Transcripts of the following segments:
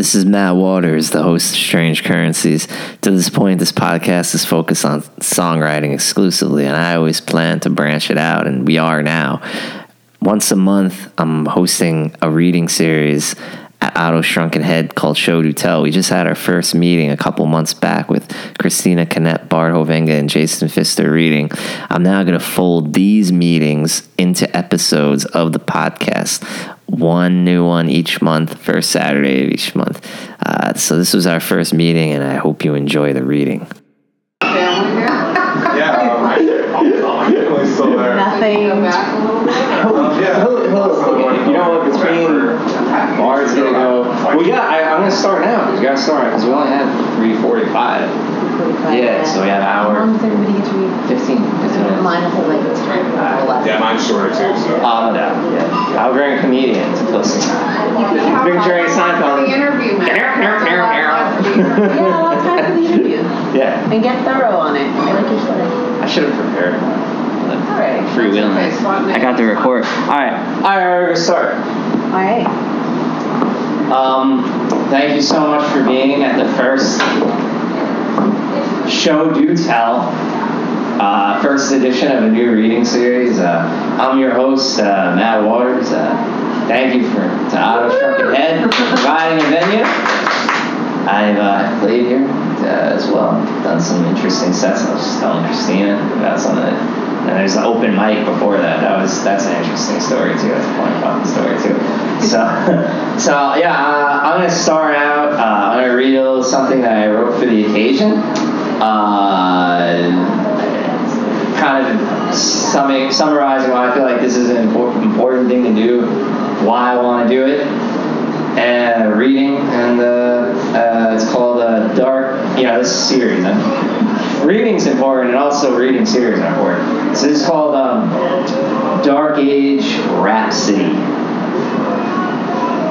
This is Matt Waters, the host of Strange Currencies. To this point, this podcast is focused on songwriting exclusively, and I always plan to branch it out, and we are now. Once a month, I'm hosting a reading series at Otto Shrunken Head called Show to Tell. We just had our first meeting a couple months back with Christina Canet, Bart Hovenga, and Jason Pfister reading. I'm now going to fold these meetings into episodes of the podcast. One new one each month, first Saturday of each month. Uh, so this was our first meeting, and I hope you enjoy the reading. Yeah, um, I'm still there. Nothing. Um, yeah. You know what? Between Bart's gonna go. Well, yeah, I, I'm gonna start now because we gotta start because we only have 3:45. Yeah, so we have an hour. How hour. long does everybody get to read? 15. 15 minutes. Mine will hold like a ten or less. Yeah, mine's shorter too, so. Um, yeah. I'll bring a comedian to pussy. Bring Jerry Seinfeld. The interview, man. Yeah, a lot of time for the interview. Yeah, And get thorough on it. I like your sweater. I should have prepared. Alright. Freewheeling. Okay, I got the record. All right, all right, we're gonna start. Alright. Um, thank you so much for being at the first show do tell, uh, first edition of a new reading series. Uh, I'm your host, uh, Matt Waters. Uh, thank you for to Otto Shrunken Head providing a venue. I've uh, played here uh, as well, done some interesting sets. I was just telling Christina about some of it. And there's an open mic before that. That was that's an interesting story too. That's a funny fucking story too. So, so yeah, uh, I'm gonna start out. Uh, I'm gonna read a little something that I wrote for the occasion. Uh, kind of summing, summarizing why I feel like this is an important, important thing to do, why I want to do it, and reading, and uh, uh, it's called uh, Dark. You know, this series. Huh? Reading's important, and also reading series are important. So this is called um, Dark Age Rhapsody.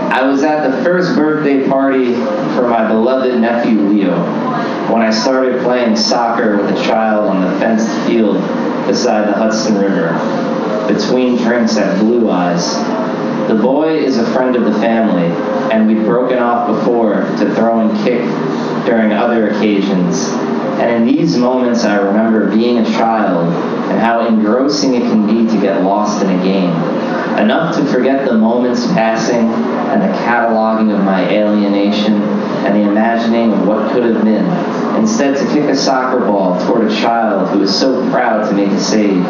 I was at the first birthday party for my beloved nephew Leo when I started playing soccer with a child on the fenced field beside the Hudson River, between drinks at Blue Eyes. The boy is a friend of the family, and we'd broken off before to throw and kick during other occasions. And in these moments, I remember being a child and how engrossing it can be to get lost in a game. Enough to forget the moments passing and the cataloging of my alienation and the imagining of what could have been. Instead, to kick a soccer ball toward a child who is so proud to make a save,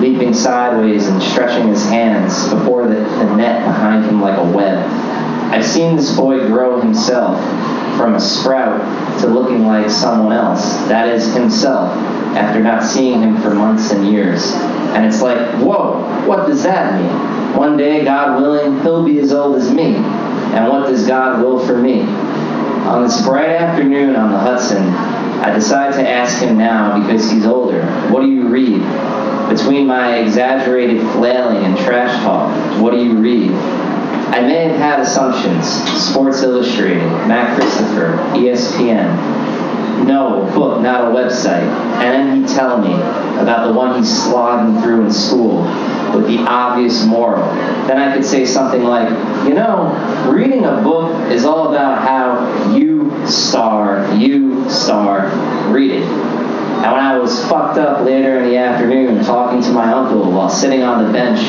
leaping sideways and stretching his hands before the, the net behind him like a web. I've seen this boy grow himself from a sprout to looking like someone else, that is, himself, after not seeing him for months and years. And it's like, whoa, what does that mean? One day, God willing, he'll be as old as me. And what does God will for me? On this bright afternoon on the Hudson, I decide to ask him now because he's older, what do you read? Between my exaggerated flailing and trash talk, what do you read? I may have had assumptions. Sports Illustrated, Matt Christopher, ESPN. No, book, not a website. And then he'd tell me about the one he's slogging through in school with the obvious moral. Then I could say something like, you know, reading a book is all about how you star, you star, read it. And when I was fucked up later in the afternoon talking to my uncle while sitting on the bench,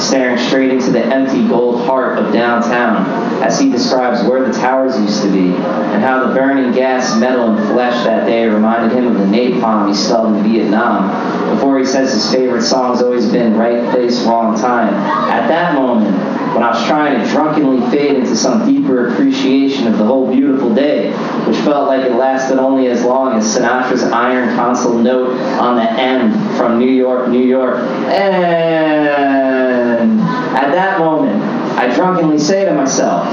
staring straight into the empty gold heart of downtown, as he describes where the towers used to be, and how the burning gas, metal, and flesh that day reminded him of the napalm he smelled in Vietnam, before he says his favorite song's always been Right Place, Wrong Time. At that moment, when I was trying to drunkenly fade into some deeper appreciation of the whole beautiful day, which felt like it lasted only as long as Sinatra's iron console note on the M from New York, New York. And at that moment, I drunkenly say to myself,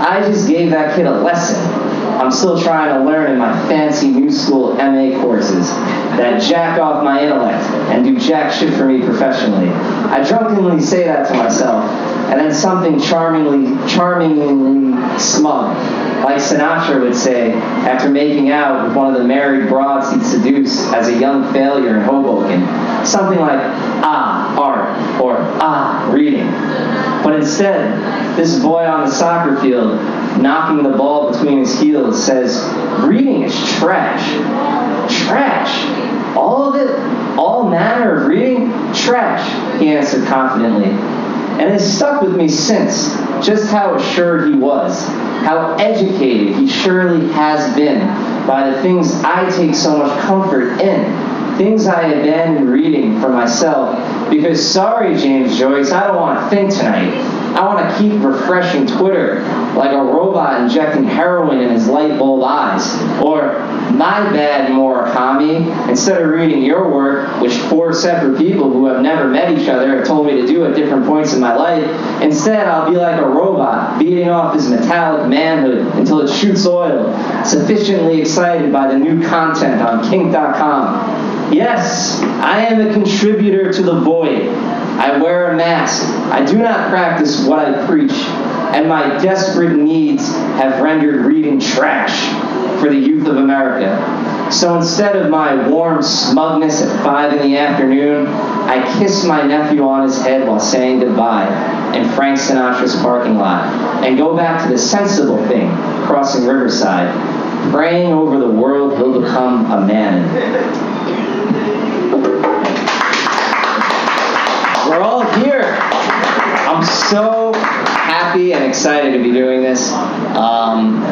I just gave that kid a lesson. I'm still trying to learn in my fancy new school MA courses that jack off my intellect and do jack shit for me professionally. I drunkenly say that to myself, and then something charmingly, charmingly smug, like Sinatra would say after making out with one of the married broads he'd seduce as a young failure in Hoboken. Something like, ah, art, or ah, reading. But instead, this boy on the soccer field, knocking the ball between his heels, says, Reading is trash. Trash. All of it, all manner of reading, trash, he answered confidently. And it stuck with me since, just how assured he was, how educated he surely has been by the things I take so much comfort in, things I abandon reading for myself. Because, sorry, James Joyce, I don't want to think tonight. I want to keep refreshing Twitter like a robot injecting heroin in his light bulb eyes. Or, my bad, Murakami, instead of reading your work, which four separate people who have never met each other have told me to do at different points in my life, instead I'll be like a robot, beating off his metallic manhood until it shoots oil, sufficiently excited by the new content on kink.com. Yes, I am a contributor to the void. I wear a mask. I do not practice what I preach, and my desperate needs have rendered reading trash for the youth of America. So instead of my warm smugness at 5 in the afternoon, I kiss my nephew on his head while saying goodbye in Frank Sinatra's parking lot and go back to the sensible thing, crossing Riverside, praying over the world he'll become a man. We're all here. I'm so happy and excited to be doing this. Um,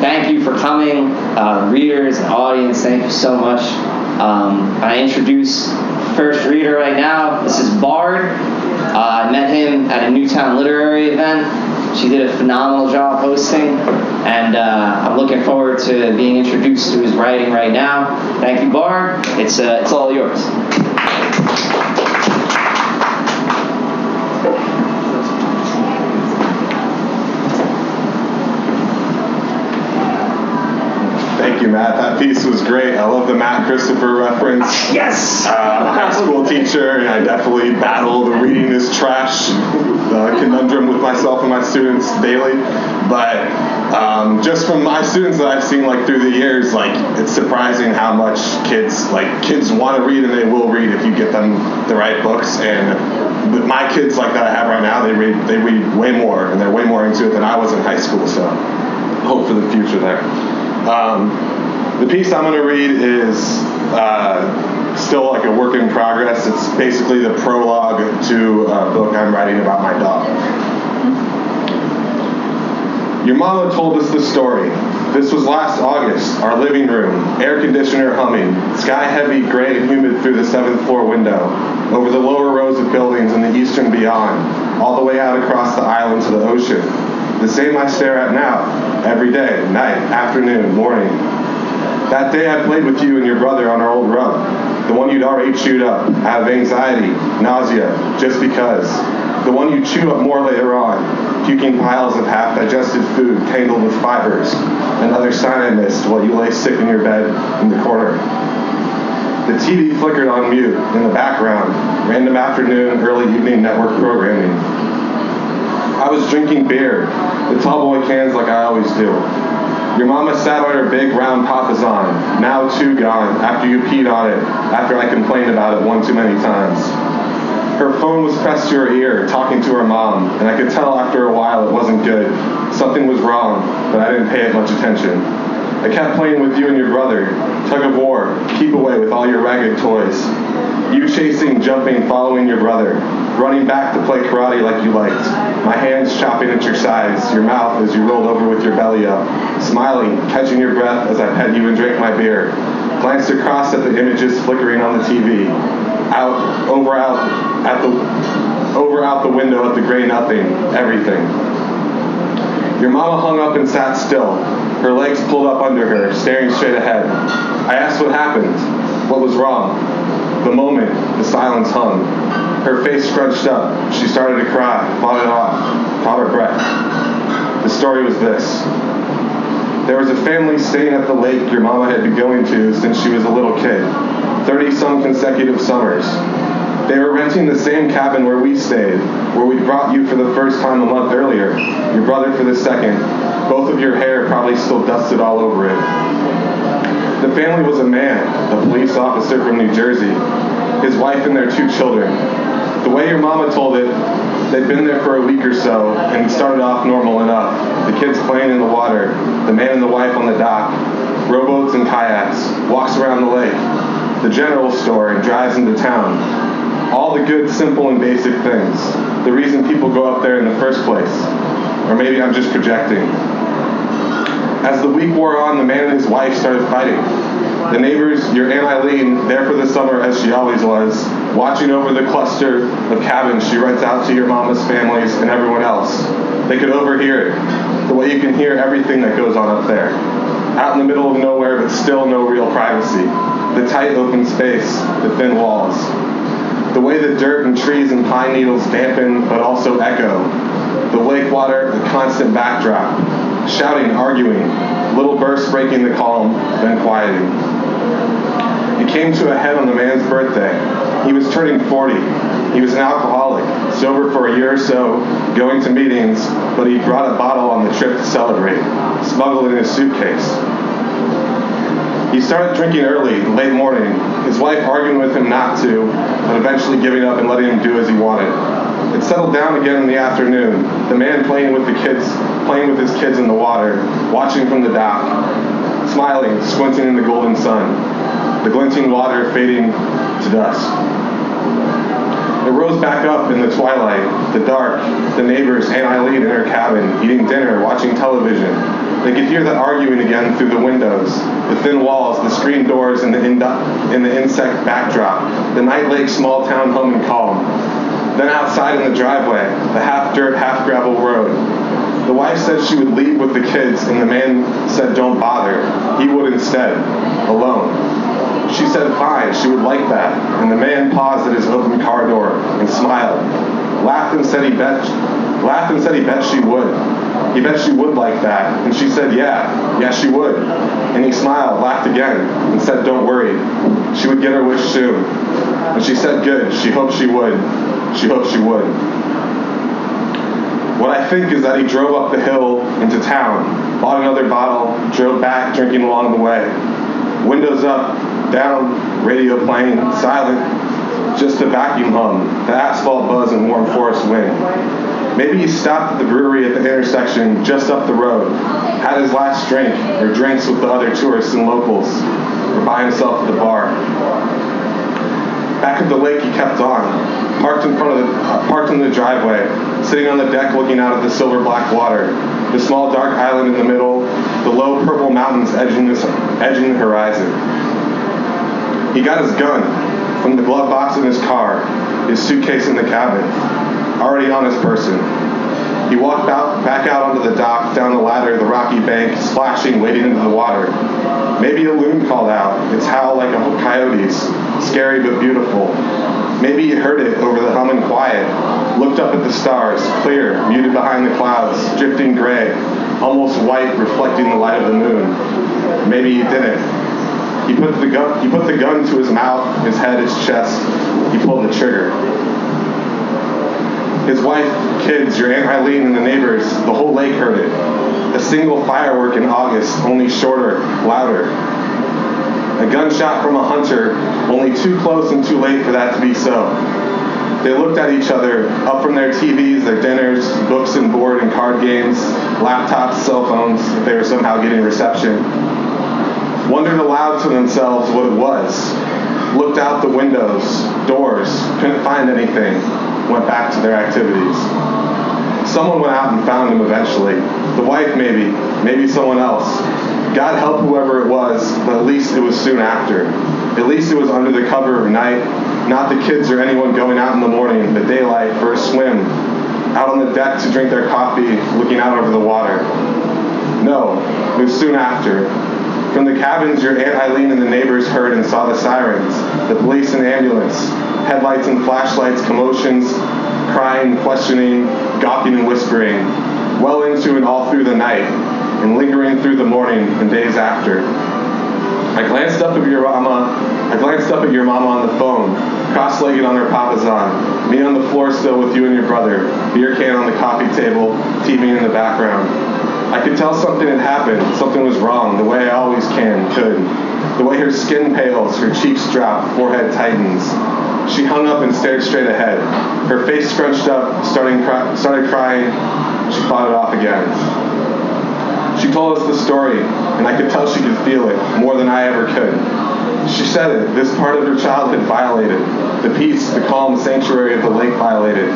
thank you for coming, uh, readers and audience. Thank you so much. Um, I introduce first reader right now. This is Bart. Uh, I met him at a Newtown Literary event. She did a phenomenal job hosting, and uh, I'm looking forward to being introduced to his writing right now. Thank you, Bart. It's uh, it's all yours. Thank you, Matt. That piece was great. I love the Matt Christopher reference. Yes. Uh, I'm a high school teacher, and I definitely battle the reading is trash uh, conundrum with myself and my students daily. But um, just from my students that I've seen like through the years, like it's surprising how much kids like kids want to read and they will read if you get them the right books. And with my kids like that I have right now, they read they read way more and they're way more into it than I was in high school. So hope for the future there. Um, the piece I'm going to read is uh, still like a work in progress. It's basically the prologue to a book I'm writing about my dog. Your mama told us the story. This was last August, our living room, air conditioner humming, sky heavy, gray and humid through the seventh floor window, over the lower rows of buildings in the eastern beyond, all the way out across the island to the ocean. The same I stare at now, every day, night, afternoon, morning. That day I played with you and your brother on our old rug, the one you'd already chewed up, of anxiety, nausea, just because. The one you chew up more later on, puking piles of half-digested food tangled with fibers, another sign I missed while you lay sick in your bed in the corner. The TV flickered on mute in the background, random afternoon, early evening network programming. I was drinking beer, the tall boy cans like I always do. Your mama sat on her big round papasan, now too gone, after you peed on it, after I complained about it one too many times. Her phone was pressed to her ear, talking to her mom, and I could tell after a while it wasn't good. Something was wrong, but I didn't pay it much attention. I kept playing with you and your brother, tug of war, keep away with all your ragged toys. You chasing, jumping, following your brother, running back to play karate like you liked. My hands chopping at your sides, your mouth as you rolled over with your belly up, smiling, catching your breath as I pet you and drank my beer. Glanced across at the images flickering on the TV. Out, over, out, at the, over out the window at the gray nothing, everything. Your mama hung up and sat still, her legs pulled up under her, staring straight ahead. I asked what happened, what was wrong. The moment, the silence hung. Her face scrunched up. She started to cry, fought it off, caught her breath. The story was this. There was a family staying at the lake your mama had been going to since she was a little kid, 30 some consecutive summers. They were renting the same cabin where we stayed, where we brought you for the first time a month earlier, your brother for the second, both of your hair probably still dusted all over it. The family was a man, a police officer from New Jersey, his wife and their two children. The way your mama told it, They'd been there for a week or so, and it started off normal enough. The kids playing in the water, the man and the wife on the dock, rowboats and kayaks, walks around the lake, the general store, and drives into town. All the good, simple, and basic things. The reason people go up there in the first place. Or maybe I'm just projecting. As the week wore on, the man and his wife started fighting. The neighbors, your Aunt Eileen, there for the summer as she always was, watching over the cluster of cabins she rents out to your mama's families and everyone else. They could overhear it, the way you can hear everything that goes on up there. Out in the middle of nowhere, but still no real privacy. The tight open space, the thin walls. The way the dirt and trees and pine needles dampen but also echo. The lake water, the constant backdrop. Shouting, arguing, little bursts breaking the calm, then quieting. It came to a head on the man's birthday. He was turning 40. He was an alcoholic, sober for a year or so, going to meetings, but he brought a bottle on the trip to celebrate, smuggled in his suitcase. He started drinking early, late morning, his wife arguing with him not to, but eventually giving up and letting him do as he wanted. It settled down again in the afternoon, the man playing with the kids, playing with his kids in the water, watching from the dock, smiling, squinting in the golden sun, the glinting water fading to dusk. It rose back up in the twilight, the dark, the neighbors, and Eileen in her cabin, eating dinner, watching television. They could hear the arguing again through the windows, the thin walls, the screen doors, and the, in- and the insect backdrop, the night lake small town home and calm. Then outside in the driveway, the half dirt, half gravel road. The wife said she would leave with the kids, and the man said don't bother. He would instead, alone. She said fine, she would like that, and the man paused at his open car door and smiled, laughed and said he bet, laughed and said he bet she would. He bet she would like that, and she said yeah, yeah she would. And he smiled, laughed again, and said don't worry, she would get her wish soon. And she said good, she hoped she would, she hoped she would. What I think is that he drove up the hill into town, bought another bottle, drove back drinking along the way. Windows up, down, radio playing, silent, just the vacuum hum, the asphalt buzz and warm forest wind. Maybe he stopped at the brewery at the intersection just up the road, had his last drink or drinks with the other tourists and locals, or by himself at the bar. Back at the lake, he kept on, parked in front of the, uh, parked in the driveway, sitting on the deck looking out at the silver black water, the small dark island in the middle, the low purple mountains edging, this, edging the horizon. He got his gun from the glove box in his car, his suitcase in the cabin, already on his person. He walked out, back out onto the dock, down the ladder, the rocky bank, splashing, wading into the water. Maybe a loon called out, its howl like a coyote's, scary but beautiful. Maybe he heard it over the hum and quiet, looked up at the stars, clear, muted behind the clouds, drifting gray, almost white, reflecting the light of the moon. Maybe he didn't. He put the gun, he put the gun to his mouth, his head, his chest. He pulled the trigger. His wife, kids, your Aunt Eileen, and the neighbors, the whole lake heard it. A single firework in August, only shorter, louder. A gunshot from a hunter, only too close and too late for that to be so. They looked at each other, up from their TVs, their dinners, books and board and card games, laptops, cell phones, if they were somehow getting reception. Wondered aloud to themselves what it was. Looked out the windows, doors, couldn't find anything, went back to their activities. Someone went out and found him eventually. The wife, maybe, maybe someone else. God help whoever it was, but at least it was soon after. At least it was under the cover of night, not the kids or anyone going out in the morning, the daylight, for a swim, out on the deck to drink their coffee, looking out over the water. No, it was soon after. From the cabins, your Aunt Eileen and the neighbors heard and saw the sirens, the police and ambulance, headlights and flashlights, commotions, crying, questioning, gawking and whispering, well into and all through the night, and lingering through the morning and days after. I glanced up at your mama. I glanced up at your mama on the phone, cross-legged on her papasan, me on the floor still with you and your brother, beer can on the coffee table, TV in the background. I could tell something had happened, something was wrong, the way I always can, could. The way her skin pales, her cheeks drop, forehead tightens. She hung up and stared straight ahead. Her face scrunched up, starting cry, started crying. She fought it off again. She told us the story, and I could tell she could feel it more than I ever could. She said it, this part of her childhood violated. The peace, the calm sanctuary of the lake violated.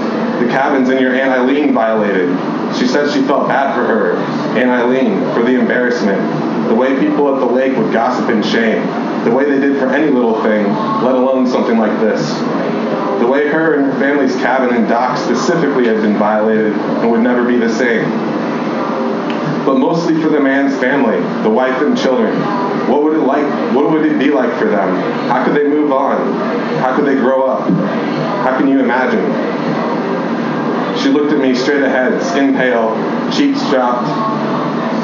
The cabins in your Aunt Eileen violated. She said she felt bad for her, and Eileen, for the embarrassment. The way people at the lake would gossip and shame. The way they did for any little thing, let alone something like this. The way her and her family's cabin and dock specifically had been violated and would never be the same but mostly for the man's family, the wife and children. What would it like? What would it be like for them? How could they move on? How could they grow up? How can you imagine? She looked at me straight ahead, skin pale, cheeks dropped,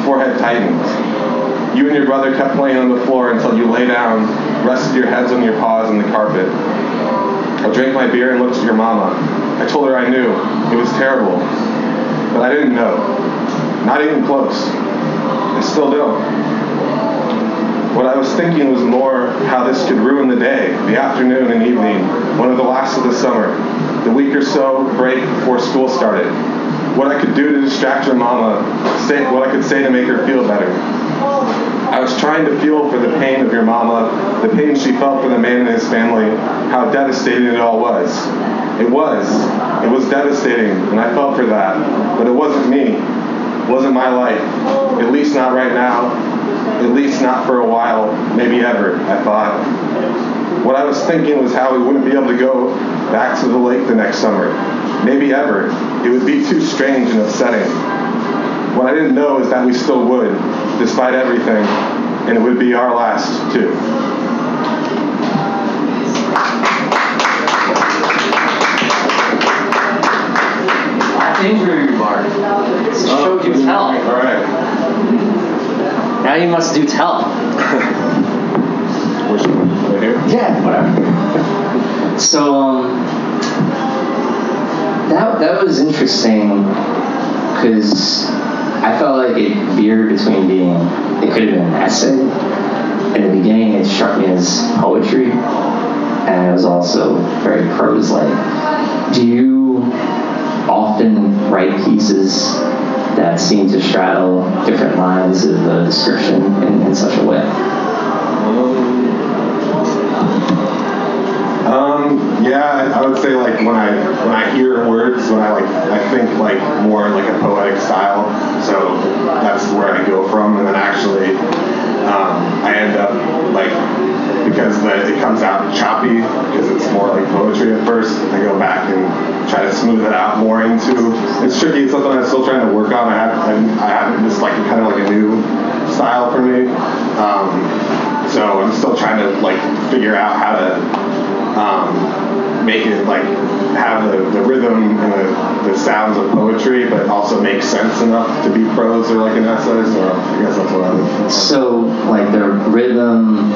forehead tightened. You and your brother kept playing on the floor until you lay down, rested your heads on your paws in the carpet. I drank my beer and looked at your mama. I told her I knew. It was terrible. But I didn't know. Not even close. I still don't. What I was thinking was more how this could ruin the day, the afternoon and evening, one of the last of the summer, the week or so break before school started. What I could do to distract your mama, say, what I could say to make her feel better. I was trying to feel for the pain of your mama, the pain she felt for the man and his family, how devastating it all was. It was. It was devastating, and I felt for that. But it wasn't me It wasn't my life. At least not right now. At least not for a while, maybe ever, I thought. What I was thinking was how we wouldn't be able to go back to the lake the next summer. Maybe ever. It would be too strange and upsetting. What I didn't know is that we still would, despite everything, and it would be our last, too. injury remark. Show you tell. All right. Now you must do tell. Which here? Yeah, whatever. So um, that that was interesting because I felt like it veered between being it could have been an essay. In the beginning, it struck me as poetry, and it was also very prose-like. Do you often write pieces that seem to straddle different lines of the description in, in such a way? Um, yeah, I would say like when I when I hear words, when I like I think like more like a poetic style. So that's where I go from, and then actually um, I end up like because the, it comes out choppy because it's more like poetry at first. I go back and try to smooth it out more into. It's tricky. It's something I'm still trying to work on. I have I, I have this like kind of like a new style for me. Um, so I'm still trying to like figure out how to um, make it like have the, the rhythm and the, the sounds of poetry, but also make sense enough to be prose or like an essay. So I guess that's what I would. So, like the rhythm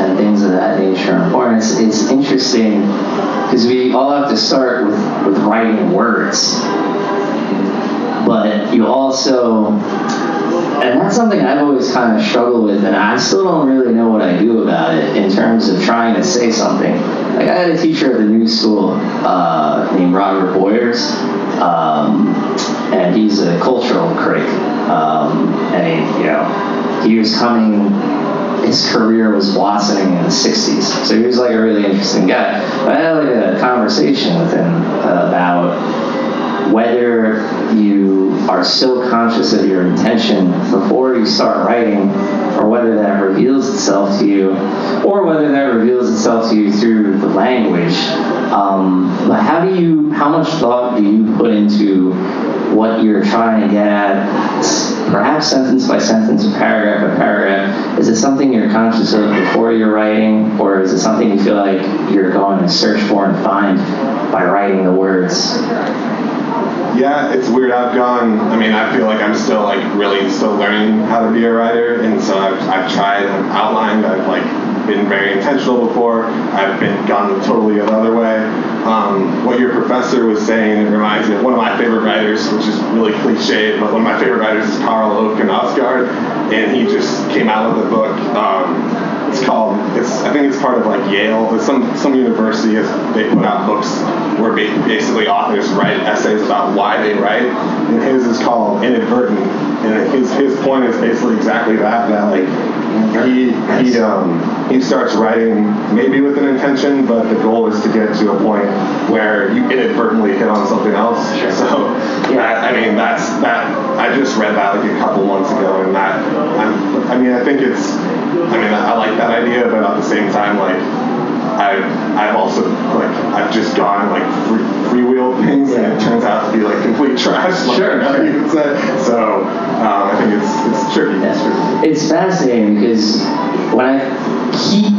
and things of that nature are important. It's, it's interesting because we all have to start with, with writing words, but you also and that's something I've always kind of struggled with, and I still don't really know what I do about it in terms of trying to say something. Like I had a teacher at the new school uh, named Robert Boyers, um, and he's a cultural critic, um, and he, you know, he was coming. His career was blossoming in the '60s, so he was like a really interesting guy. But I had like a conversation with him about whether you are so conscious of your intention before you start writing, or whether that reveals itself to you, or whether that reveals itself to you through the language. Um, but how do you, how much thought do you put into what you're trying to get at, perhaps sentence by sentence, paragraph by paragraph? Is it something you're conscious of before you're writing, or is it something you feel like you're going to search for and find by writing the words? Yeah, it's weird. I've gone. I mean, I feel like I'm still like really still learning how to be a writer, and so I've, I've tried, I've outlined, I've like been very intentional before. I've been gone totally another way. Um, what your professor was saying it reminds me of one of my favorite writers, which is really cliched, but one of my favorite writers is Carl Ove Knausgaard, and he just came out with a book. Um, it's called. It's I think it's part of like Yale. But some some university is, they put out books where basically authors write essays about why they write, and his is called Inadvertent. And his his point is basically exactly that. That like he he um he starts writing maybe with an intention, but the goal is to get to a point where you inadvertently hit on something else. So yeah, I mean that's that. I just read that like a couple months ago, and that I'm, I mean I think it's I mean I, I like that idea, but at the same time like. I, I've also like I've just gone like free, freewheel things and it turns out to be like complete trash. Like, Sure, you sure. could say. So um, I think it's it's tricky. It's fascinating because when I he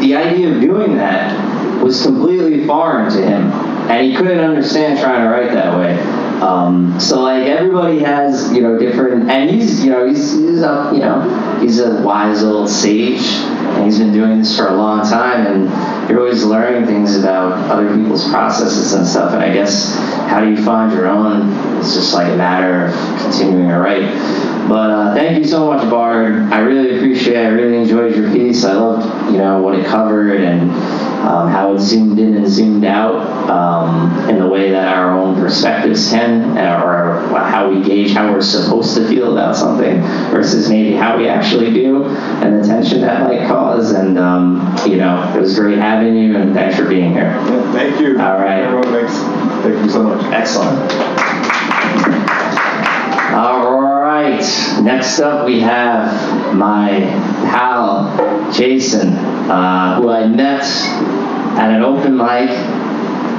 the idea of doing that was completely foreign to him, and he couldn't understand trying to write that way. Um, so like everybody has you know different, and he's you know he's he's a you know he's a wise old sage, and he's been doing this for a long time, and you're always learning things about other people's processes and stuff. And I guess how do you find your own? It's just like a matter of continuing to write. But uh, thank you so much, Bart. I really appreciate it. I really enjoyed your piece. I loved, you know, what it covered and um, how it zoomed in and zoomed out um, in the way that our own perspectives can, or how we gauge how we're supposed to feel about something versus maybe how we actually do, and the tension that might cause. And um, you know, it was great having you, and thanks for being here. Yeah, thank you. All right. Everyone, thanks. Thank you so much. Excellent. All right. Next up, we have my pal Jason, uh, who I met at an open mic.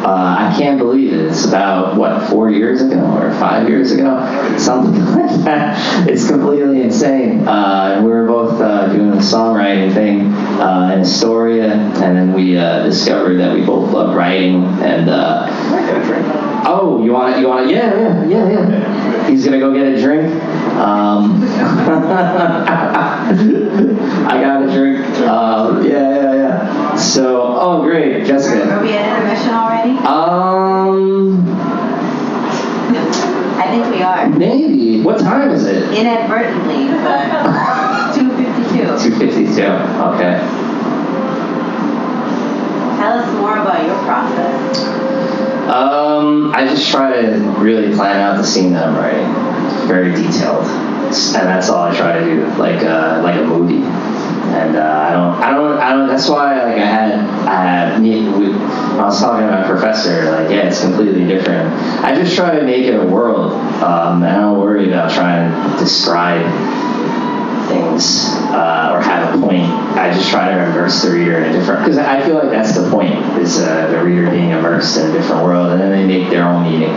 Uh, I can't believe it. It's about what four years ago or five years ago, something like that. It's completely insane. Uh, we were both uh, doing a songwriting thing uh, in Astoria, and then we uh, discovered that we both love writing and. Uh, Oh, you want? You want? Yeah, yeah, yeah, yeah. He's gonna go get a drink. Um, I got a drink. Um, yeah, yeah, yeah. So, oh, great, Jessica. Are we at intermission already? Um, I think we are. maybe. What time is it? Inadvertently, but 252. Two fifty-two. Okay. Tell us more about your process. Um, I just try to really plan out the scene that I'm writing, very detailed, and that's all I try to do, like uh, like a movie. And uh, I don't, I don't, I don't. That's why, like, I had, I had me. We, I was talking to my professor, like, yeah, it's completely different. I just try to make it a world, um, and I don't worry about trying to describe things uh, or have a point. I just try to immerse the reader in a different because I feel like that's the point is uh, the reader being immersed in a different world, and then they make their own meaning.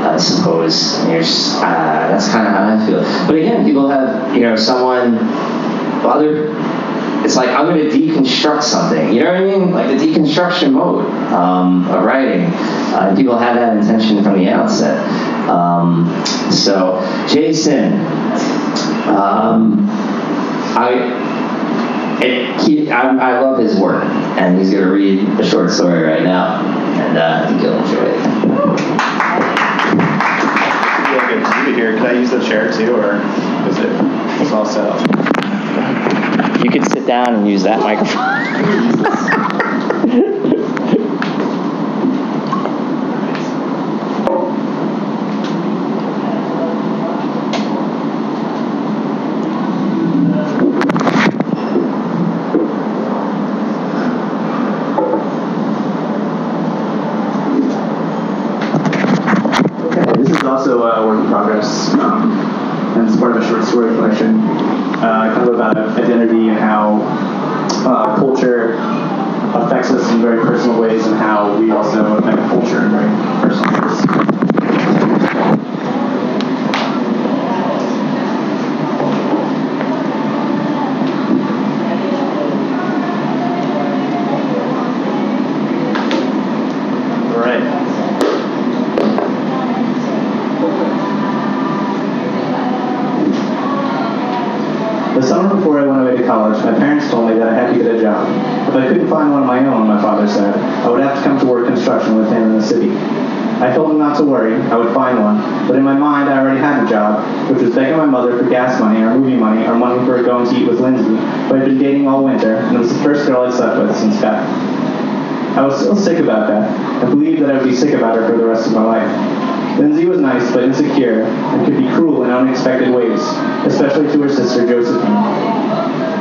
I suppose uh, that's kind of how I feel. But again, people have you know someone other. It's like I'm going to deconstruct something. You know what I mean? Like the deconstruction mode um, of writing. Uh, people have that intention from the outset. Um, so, Jason, um, I, it, he, I, I love his work, and he's going to read a short story right now, and uh, I think you'll enjoy it. Here. Can I use the chair too, or is it it's all set up? You could sit down and use that microphone. before I went away to college, my parents told me that I had to get a job. If I couldn't find one of my own, my father said, I would have to come to work construction with him in the city. I told him not to worry, I would find one, but in my mind I already had a job, which was begging my mother for gas money or movie money or money for going to eat with Lindsay, who I'd been dating all winter, and it was the first girl I'd slept with since Beth. I was still sick about that. I believed that I would be sick about her for the rest of my life. Lindsay was nice but insecure and could be cruel in unexpected ways, especially to her sister Josephine.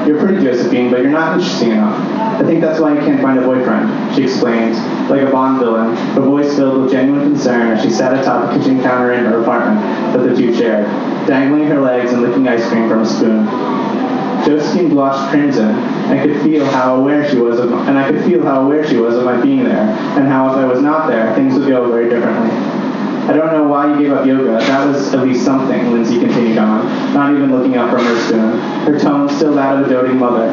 You're pretty, Josephine, but you're not interesting enough. I think that's why you can't find a boyfriend, she explained, like a Bond villain, her voice filled with genuine concern as she sat atop the kitchen counter in her apartment that the two shared, dangling her legs and licking ice cream from a spoon. Josephine blushed crimson and could feel how aware she was of, and I could feel how aware she was of my being there, and how if I was not there, things would go very differently. I don't know why you gave up yoga. That was at least something, Lindsay continued on, not even looking up from her spoon, her tone still that of a doting mother.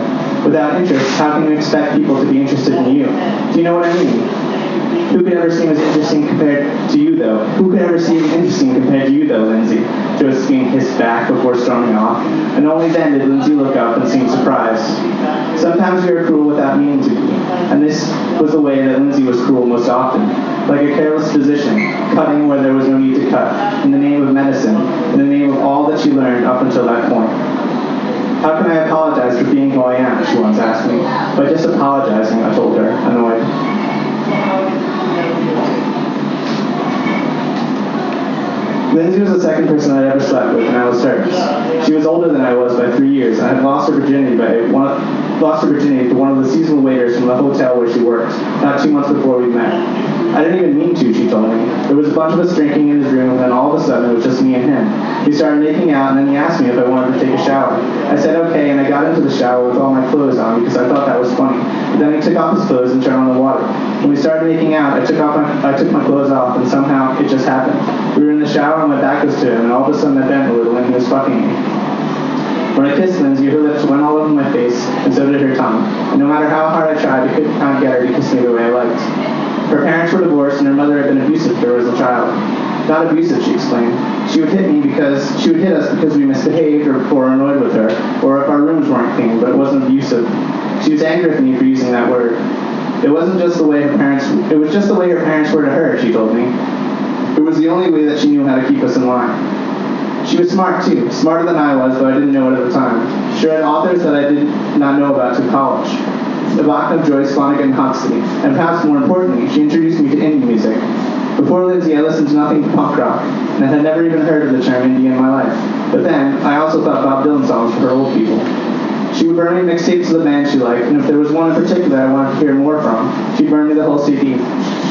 Without interest, how can you expect people to be interested in you? Do you know what I mean? Who could ever seem as interesting compared to you, though? Who could ever seem interesting compared to you, though, Lindsay? Josephine hissed back before storming off, and only then did Lindsay look up and seem surprised. Sometimes we are cruel without meaning to be, and this was the way that Lindsay was cruel most often. Like a careless physician, cutting where there was no need to cut, in the name of medicine, in the name of all that she learned up until that point. How can I apologize for being who I am? She once asked me. By just apologizing, I told her, annoyed. Lindsay was the second person I'd ever slept with, and I was hers. She was older than I was by three years, I had lost her virginity by one, lost her virginity to one of the seasonal waiters from the hotel where she worked, not two months before we met. I didn't even mean to, she told me. There was a bunch of us drinking in his room, and then all of a sudden it was just me and him. He started making out, and then he asked me if I wanted to take a shower. I said okay, and I got into the shower with all my clothes on because I thought that was funny. But then he took off his clothes and turned on the water. When we started making out, I took off my I took my clothes off, and somehow it just happened. We were in the shower, and my back was to him, and all of a sudden I bent a little, and he was fucking me. When I kissed Lindsay, her lips went all over my face, and so did her tongue. And no matter how hard I tried, I could not get her to kiss me the way I liked. Her parents were divorced, and her mother had been abusive to her as a child. Not abusive, she explained. She would hit me because she would hit us because we misbehaved or were annoyed with her, or if our rooms weren't clean, but it wasn't abusive. She was angry with me for using that word. It wasn't just the way her parents it was just the way her parents were to her, she told me. It was the only way that she knew how to keep us in line. She was smart too, smarter than I was, though I didn't know it at the time. She read authors that I did not know about to college. Nabokov, Joyce, Flanagan, Huxley, and perhaps more importantly, she introduced me to indie music. Before Lindsay, I listened to nothing but punk rock, and I had never even heard of the term indie in my life. But then, I also thought Bob Dylan songs for old people. She would burn me mixtapes of the band she liked, and if there was one in particular I wanted to hear more from, she'd burn me the whole CD.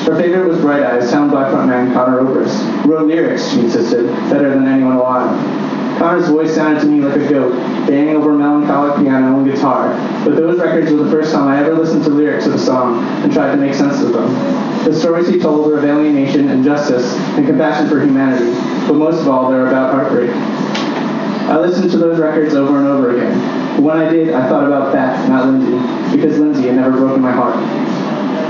Her favorite was Bright Eyes, sound black frontman Conor Oberst, wrote lyrics, she insisted, better than anyone alive. Conor's voice sounded to me like a goat, banging over melancholic piano and guitar, but those records were the first time I ever listened to lyrics of a song and tried to make sense of them. The stories he told were of alienation, injustice, and compassion for humanity, but most of all, they're about heartbreak. I listened to those records over and over again. But when I did, I thought about Beth, not Lindsay, because Lindsay had never broken my heart.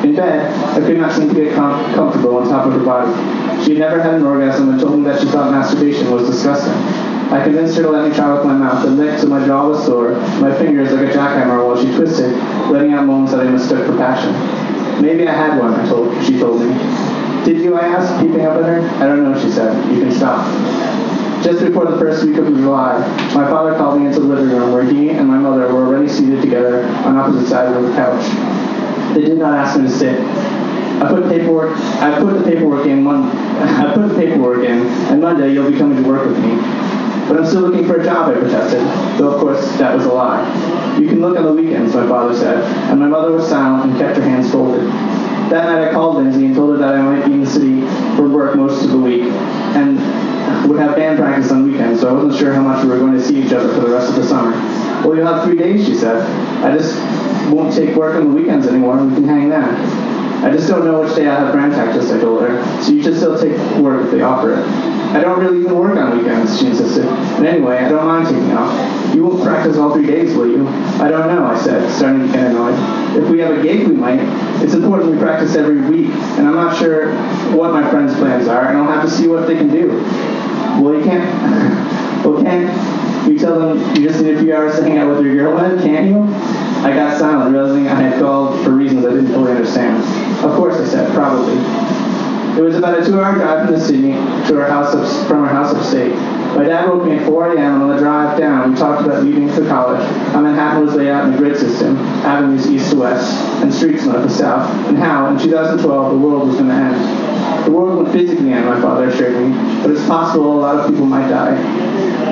In bed, I could not seem to get com- comfortable on top of her body. She had never had an orgasm and told me that she thought masturbation was disgusting. I convinced her to let me try with my mouth and licked till my jaw was sore, my fingers like a jackhammer while she twisted, letting out moans that I mistook for passion. Maybe I had one, I told, she told me. Did you, I asked, peeping up at her? I don't know, she said. You can stop. Just before the first week of July, my father called me into the living room where he and my mother were already seated together on opposite sides of the couch. They did not ask me to sit. I put paperwork. I put the paperwork in. Mon- I put the paperwork in, and Monday you'll be coming to work with me. But I'm still looking for a job, I protested, though of course that was a lie. You can look on the weekends, my father said, and my mother was silent and kept her hands folded. That night I called Lindsay and told her that I might be in the city for work most of the week, and would have band practice on weekends, so I wasn't sure how much we were going to see each other for the rest of the summer. Well, you'll have three days, she said. I just won't take work on the weekends anymore, we can hang then. I just don't know which day I have band practice, I told her, so you should still take work if they offer it. I don't really even work on weekends, she insisted. And anyway, I don't mind taking off. You won't practice all three days, will you? I don't know, I said, starting to get annoyed. If we have a gig, we might. It's important we practice every week, and I'm not sure what my friends' plans are, and I'll have to see what they can do. Well, you can't. Well, can't you tell them you just need a few hours to hang out with your girlfriend? Can't you? I got silent, realizing I had called for reasons I didn't fully understand. Of course, I said, probably. It was about a two-hour drive from the city to our house up, from our house upstate. My dad woke me at 4 a.m. on the drive down. We talked about leaving for college. How Manhattan was laid out in a grid system, avenues east to west, and streets north to south, and how, in 2012, the world was going to end. The world wouldn't physically end, my father assured me, but it's possible a lot of people might die.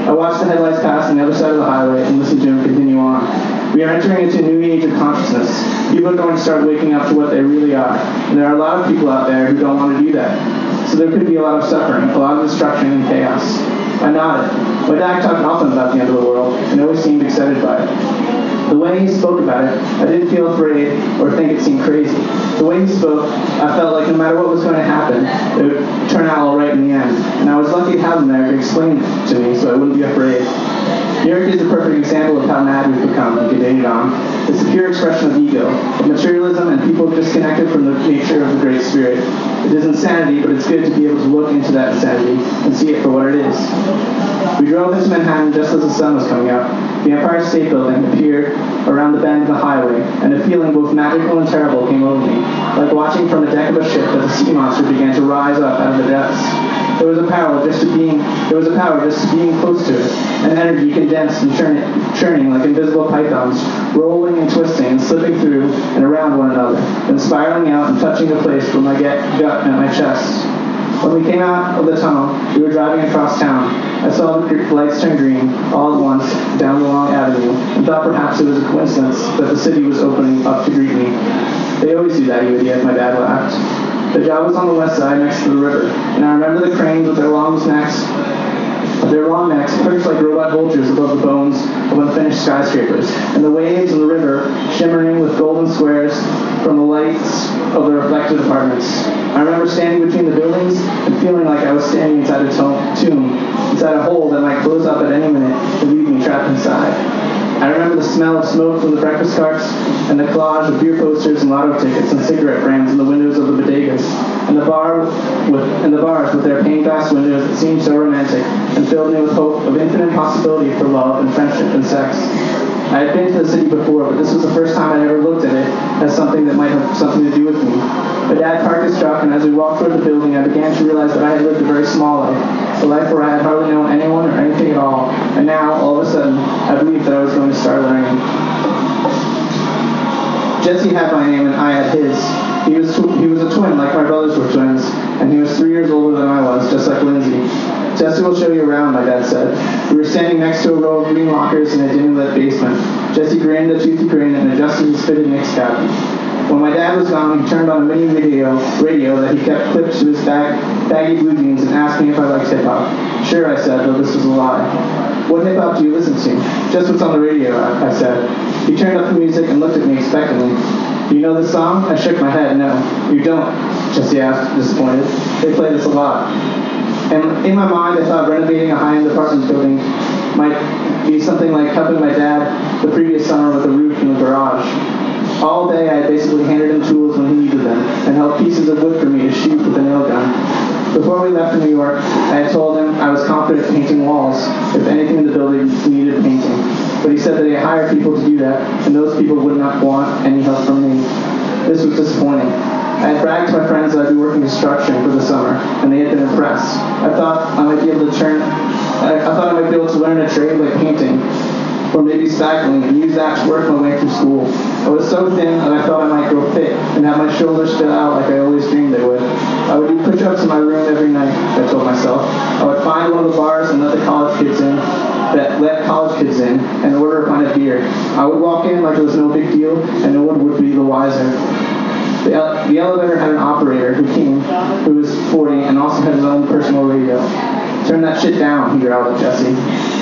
I watched the headlights pass on the other side of the highway and listened to him continue on. We are entering into a new age of consciousness. People are going to start waking up to what they really are. And there are a lot of people out there who don't want to do that. So there could be a lot of suffering, a lot of destruction and chaos. I nodded. My dad talked often about the end of the world and always seemed excited by it. The way he spoke about it, I didn't feel afraid or think it seemed crazy. The way he spoke, I felt like no matter what was going to happen, it would turn out all right in the end. And I was lucky to have him there to explain it to me so I wouldn't be afraid. York is a perfect example of how mad we've become, he continued on. It's a pure expression of ego, of materialism, and people disconnected from the nature of the Great Spirit. It is insanity, but it's good to be able to look into that insanity and see it for what it is. We drove into Manhattan just as the sun was coming up. The Empire State Building appeared around the bend of the highway, and a feeling both magical and terrible came over me, like watching from the deck of a ship that a sea monster began to rise up out of the depths. There was a power just to being there was a power just to being close to it, an energy condensed and churning, churning like invisible pythons, rolling and twisting and slipping through and around one another, then spiraling out and touching the place where my gut and my chest. When we came out of the tunnel, we were driving across town. I saw the lights turn green all at once down the long avenue and thought perhaps it was a coincidence that the city was opening up to greet me. They always do that, you idiot, my dad laughed. The job was on the west side next to the river, and I remember the cranes with their long necks their long necks perched like robot vultures above the bones of unfinished skyscrapers, and the waves and the river shimmering with golden squares from the lights of the reflected apartments. I remember standing between the buildings and feeling like I was standing inside a tomb, inside a hole that might close up at any minute and leave me trapped inside. I remember the smell of smoke from the breakfast carts and the collage of beer posters and lotto tickets and cigarette brands in the windows of the bodegas, and the bar with and the bars with their pane glass windows that seemed so romantic and filled me with hope of infinite possibility for love and friendship and sex. I had been to the city before, but this was the first time I ever looked at it as something that might have something to do with me. My dad parked his truck, and as we walked toward the building, I began to realize that I had lived a very small life, a life where I had hardly known anyone or anything at all, and now, all of a sudden, I believed that I was going to start learning. Jesse had my name, and I had his. He was he was a twin, like my brothers were twins, and he was three years older than I was, just like Lindsay. Jesse will show you around, my dad said. We were standing next to a row of green lockers in a dimly lit basement. Jesse grinned a toothy grin and adjusted his fitted Knicks cap. When my dad was gone, he turned on a mini video radio that he kept clipped to his bag, baggy blue jeans and asked me if I liked hip hop. Sure, I said, though this was a lie. What hip hop do you listen to? Just what's on the radio, I said. He turned up the music and looked at me expectantly. Do you know this song? I shook my head. No, you don't, Jesse asked, disappointed. They play this a lot. And in my mind, I thought renovating a high-end apartment building might be something like helping my dad the previous summer with a roof in the garage. All day, I basically handed him tools when he needed them and held pieces of wood for me to shoot with a nail gun. Before we left New York, I had told him I was confident painting walls if anything in the building needed painting. But he said that he hired people to do that, and those people would not want any help from me. This was disappointing. I had bragged to my friends that I'd be working construction for the summer, and they had been impressed. I thought I might be able to turn, I, thought I might be able to learn a trade like painting, or maybe cycling, and use that to work my way through school. I was so thin that I thought I might grow fit and have my shoulders fit out like I always dreamed they would. I would do push-ups in my room every night, I told myself. I would find one of the bars and let the college kids in, that let college kids in, and order a pint of beer. I would walk in like it was no big deal, and no one would be the wiser. The, the elevator had an operator who came, who was 40 and also had his own personal radio. Turn that shit down, he growled at Jesse.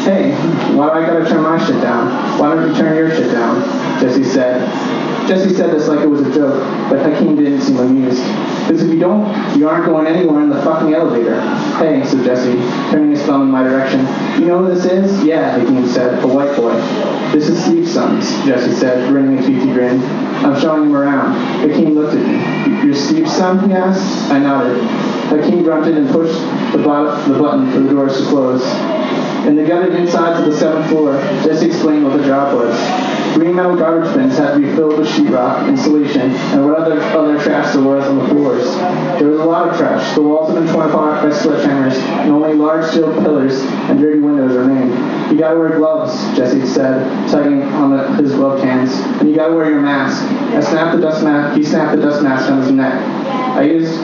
Hey, why do I gotta turn my shit down? Why don't you turn your shit down? Jesse said. Jesse said this like it was a joke, but Hakeem didn't seem amused. Because if you don't, you aren't going anywhere in the fucking elevator. Hey, said Jesse, turning his thumb in my direction. You know who this is? Yeah, Hakeem said, a white boy. This is Steve's sons, Jesse said, grinning a toothy grin. I'm showing him around. Hakeem looked at me. You're Steve's son, he asked. I nodded. Hakeem grunted and pushed the, the button for the doors to close. In the gutted insides of the seventh floor, Jesse explained what the job was. Green metal garbage bins had to be filled with sheetrock, insulation, and what other, trash there was on the floors. There was a lot of trash. The walls had been torn apart by sledgehammers, and only large steel pillars and dirty windows remained. You gotta wear gloves, Jesse said, tugging on the, his gloved hands, and you gotta wear your mask. I snapped the dust mask. He snapped the dust mask on his neck. I used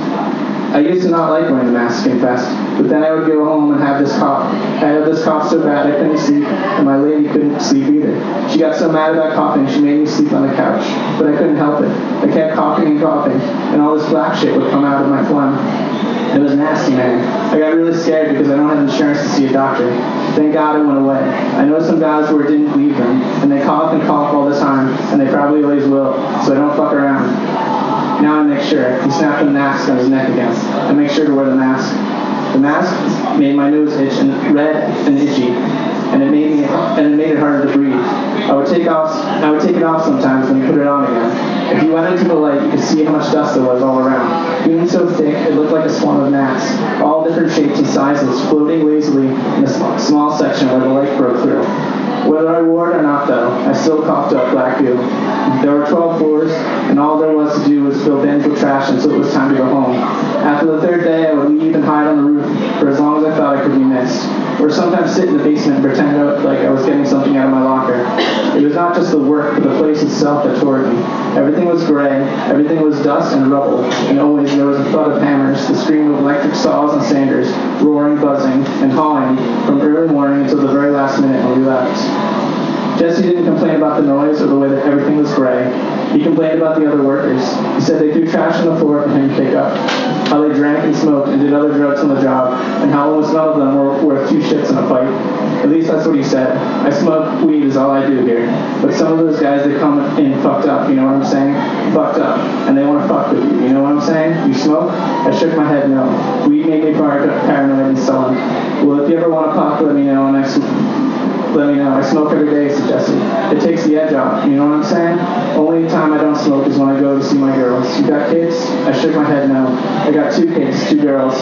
I used to not like wearing the mask, he confessed, but then I would go home and have this cough. I had this cough so bad I couldn't sleep, and my lady couldn't sleep either. She got so mad about coughing, she made me sleep on the couch, but I couldn't help it. I kept coughing and coughing, and all this black shit would come out of my phlegm. It was nasty, man. I got really scared because I don't have insurance to see a doctor. Thank God it went away. I know some guys where it didn't leave them, and they cough and cough all the time, and they probably always will, so I don't fuck around. Now I make sure. He snapped the mask on his neck again. I make sure to wear the mask. The mask made my nose itch and red and itchy, and it made me and it made it harder to breathe. I would take off I would take it off sometimes and put it on again. If you went into the light, you could see how much dust there was all around. Being so thick, it looked like a swarm of gnats, all different shapes and sizes, floating lazily in a small section where the light broke through. Whether I wore it or not, though, I still coughed up black goo. There were 12 floors, and all there was to do was fill bins with trash until it was time to go home. After the third day, I would leave and hide on the roof for as long as I thought I could be missed. Or sometimes sit in the basement and pretend like I was getting something out of my locker. It was not just the work, but the place itself that tore at me. Everything was gray, everything was dust and rubble, and always there was a thud of hammers, the scream of electric saws and sanders, roaring, buzzing, and hawing from early morning until the very last minute when we left. Jesse didn't complain about the noise or the way that everything was gray. He complained about the other workers. He said they threw trash on the floor for him to pick up, how they drank and smoked and did other drugs on the job, and how almost none of them were worth two shits in a fight. At least that's what he said. I smoke weed is all I do here. But some of those guys, they come in fucked up, you know what I'm saying? Fucked up. And they want to fuck with you, you know what I'm saying? You smoke? I shook my head no. Weed made me par- paranoid and sullen. Well, if you ever want to pop, let me know, and I let me know. I smoke every day, said Jesse. It takes the edge off. You know what I'm saying? Only time I don't smoke is when I go to see my girls. You got kids? I shook my head no. I got two kids, two girls.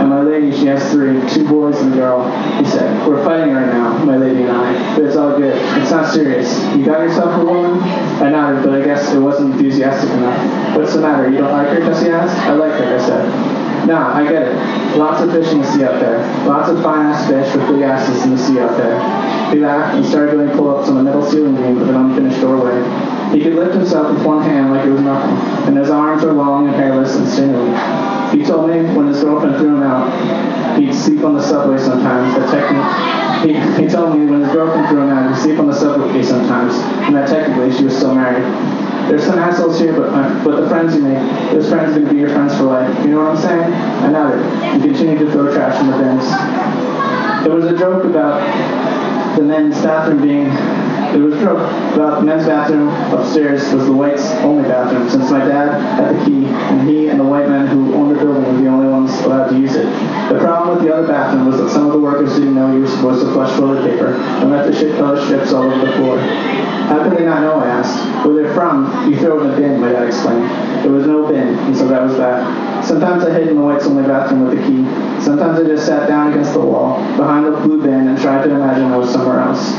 And my lady, she has three, two boys and a girl. He said, we're fighting right now, my lady and I. But it's all good. It's not serious. You got yourself a woman? I nodded, but I guess it wasn't enthusiastic enough. What's the matter? You don't like her? Jesse asked. I like her, I said. Nah, I get it. Lots of fish in the sea out there. Lots of fine ass fish with big asses in the sea out there. He laughed and started doing pull ups on the metal ceiling beam with an unfinished doorway. He could lift himself with one hand like it was nothing, and his arms were long and hairless and sinewy. He told me when his girlfriend threw him out, he'd sleep on the subway sometimes. That technically, he, he told me when his girlfriend threw him out, he'd sleep on the subway sometimes, and that technically she was still married. There's some assholes here, but my, but the friends you make, those friends are going to be your friends for life. You know what I'm saying? I nodded and continued to throw trash in the bins. There was a joke about the men's bathroom being. it was joke about the men's bathroom upstairs was the whites' only bathroom, since my dad had the key, and he and the white men who owned the building were the only ones allowed to use it. The problem with the other bathroom was that some of the workers didn't know you were supposed to flush toilet paper and left the shit color strips all over the floor. How could they not know? I asked. Where they're from, you throw in a bin, my dad explained. There was no bin, and so that was that. Sometimes I hid in the whites only bathroom with the key. Sometimes I just sat down against the wall, behind the blue bin, and tried to imagine I was somewhere else.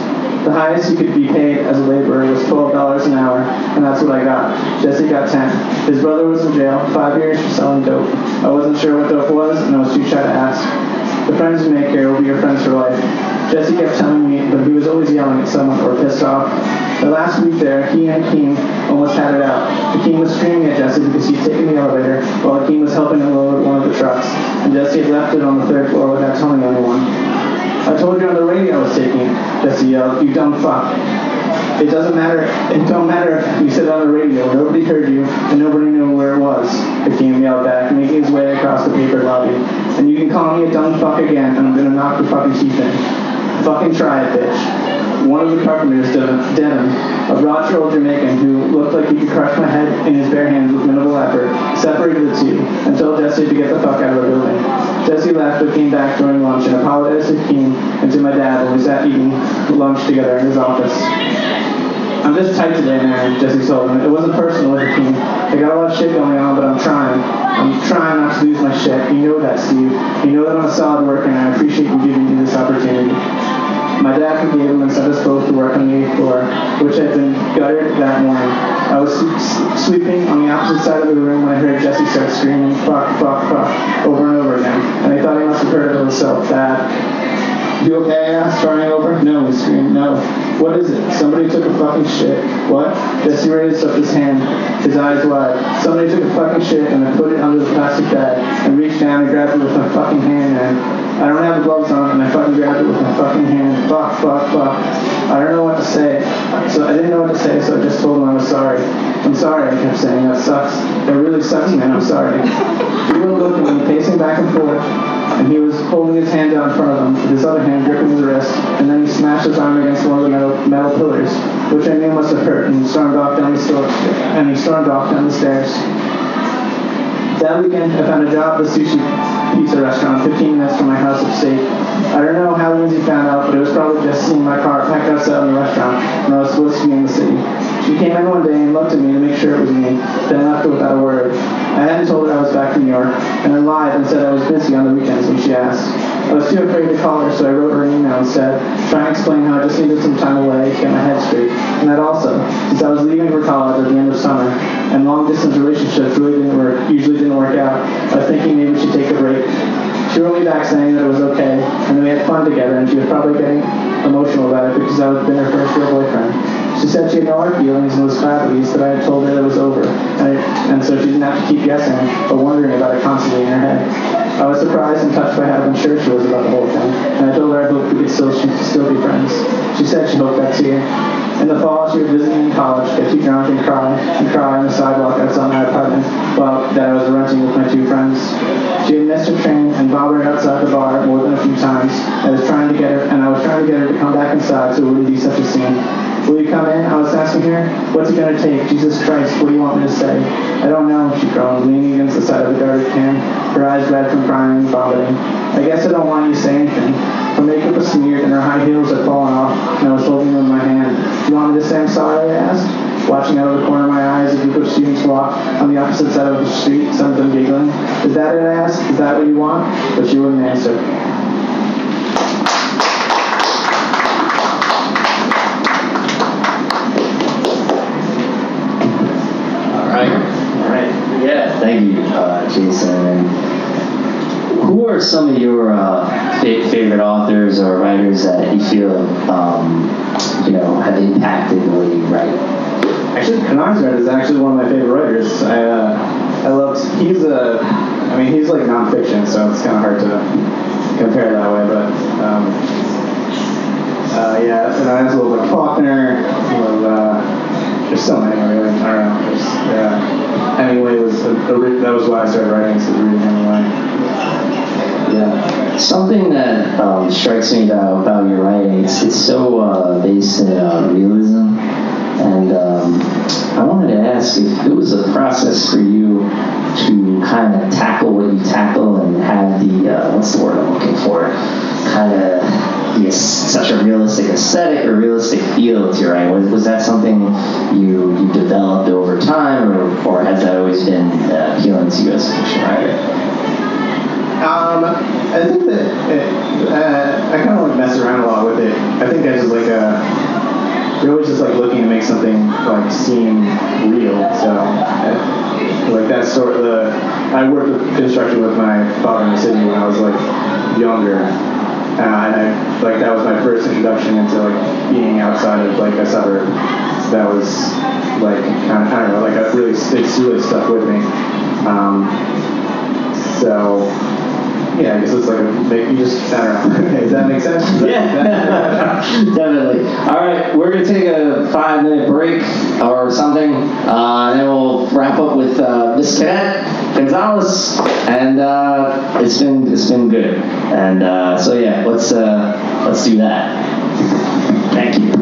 The highest you could be paid as a laborer was $12 an hour, and that's what I got. Jesse got 10. His brother was in jail, five years for selling dope. I wasn't sure what dope was, and I was too shy to ask. The friends you make here will be your friends for life. Jesse kept telling me, but he was always yelling at someone or pissed off. The last week there, he and Keem almost had it out. Keem was screaming at Jesse because he'd taken the elevator, while Keem was helping him load one of the trucks, and Jesse had left it on the third floor without telling anyone. I told you on the radio I was taking it, Jesse yelled, you dumb fuck. It doesn't matter, it don't matter if you said on the radio, nobody heard you, and nobody knew where it was, Hakeem yelled back, making his way across the paper lobby. And you can call me a dumb fuck again, and I'm gonna knock your fucking teeth in. Fucking try it, bitch. One of the carpenters, Devin, a broad old Jamaican who looked like he could crush my head in his bare hands with minimal effort, separated the two and told Jesse to get the fuck out of the building. Jesse left but came back during lunch and apologized to Keem and to my dad when we sat eating lunch together in his office. I'm just tight today, man, Jesse told him. It wasn't personal with Keem. I got a lot of shit going on, but I'm trying. I'm trying not to lose my shit. You know that, Steve. You know that I'm a solid worker, and I appreciate you giving me this opportunity. My dad forgave him and sent us both to work on the eighth floor, which had been gutted that morning. I was sweeping on the opposite side of the room when I heard Jesse start screaming, fuck, fuck, fuck, over and over again. And I thought he must have heard it himself. Dad, you okay? I asked, starting over. No, he screamed, no. What is it? Somebody took a fucking shit. What? Jesse raised up his hand, his eyes wide. Somebody took a fucking shit and I put it under the plastic bag and reached down and grabbed it with my fucking hand and I don't have the gloves on, and I fucking grabbed it with my fucking hand. Fuck, fuck, fuck. I don't know what to say. So I didn't know what to say, so I just told him I was sorry. I'm sorry, I kept saying. That sucks. That really sucks, man. I'm sorry. He wouldn't look at me, pacing back and forth, and he was holding his hand out in front of him, with his other hand gripping his wrist, and then he smashed his arm against one of the metal, metal pillars, which I knew must have hurt, and he stormed off down the store, and he stormed off down the stairs. That weekend, I found a job at a sushi pizza restaurant 15 minutes from my house upstate. I don't know how Lindsay found out, but it was probably just seeing my car packed outside in the restaurant when I was supposed to be in the city. She came in one day and looked at me to make sure it was me, then left without a word. I hadn't told her I York, and I lied and said I was busy on the weekends when she asked. I was too afraid to call her, so I wrote her an email instead, trying to explain how I just needed some time away get my head straight. And that also, since I was leaving for college at the end of summer, and long distance relationships really didn't work, usually didn't work out, I was thinking maybe we should take a break. She wrote me back saying that it was okay, and that we had fun together, and she was probably getting emotional about it because I was been her first real boyfriend. She said she had no hard feelings and was glad at least that I had told her that it was over, and, and so she didn't have to keep guessing or wondering about it constantly in her head. I was surprised and touched by how unsure she was about the whole thing, and I told her I hoped we could still, still be friends. She said she hoped that too. In the fall, she would visit me in college, get too drunk and cry, and cry on the sidewalk outside my apartment while that I was renting with my two friends. She had missed her train and bobbled outside the bar more than a few times. I was trying to get her, and I was trying to get her to come back inside so it wouldn't be such a scene. Will you come in? I was asking her, what's it going to take? Jesus Christ, what do you want me to say? I don't know, she groaned, leaning against the side of the garbage can, her eyes red from crying and vomiting. I guess I don't want you to say anything. Her makeup was smeared and her high heels had fallen off, and I was holding them in my hand. You want me to say I'm sorry? I asked. Watching out of the corner of my eyes, a group of students walk on the opposite side of the street, some of them giggling. Is that it? I asked. Is that what you want? But she wouldn't answer. Thank you, uh, Jason. Who are some of your uh, fa- favorite authors or writers that you feel um, you know have impacted the way you write? Actually, Knausgaard is actually one of my favorite writers. I uh, I loved. He's a. I mean, he's like nonfiction, so it's kind of hard to compare that way. But um, uh, yeah, and I also love like Faulkner. Love, uh, there's so many. Really. I don't know. Yeah. Hemingway was a, a, that was why I started writing. Hemingway. Yeah, something that um, strikes me about, about your writing it's, it's so uh, based in uh, realism, and um, I wanted to ask if it was a process for you to kind of tackle what you tackle and have the uh, what's the word I'm looking for, kind of be such a realistic aesthetic or realistic feel to your writing? Was, was that something you, you developed over time, or, or has that always been uh, appealing to you as a fiction writer? Um, I think that it, uh, I kind of like mess around a lot with it. I think I just like a, you're always just like looking to make something like seem real. So, uh, like that's sort of the. I worked with construction with my father in the city when I was like younger, uh, and I, like that was my first introduction into like being outside of like a suburb. That was like kind of I don't know like a really it's really stuck with me. Um, so yeah, I guess it's like make you just I don't know. Does that make sense? Yeah, definitely. All right, we're gonna take a five minute break or something, uh, and then we'll wrap up with uh, this cadet. Gonzalez, and uh, it's been it's been good. And uh, so yeah, let's uh, let's do that. Thank you.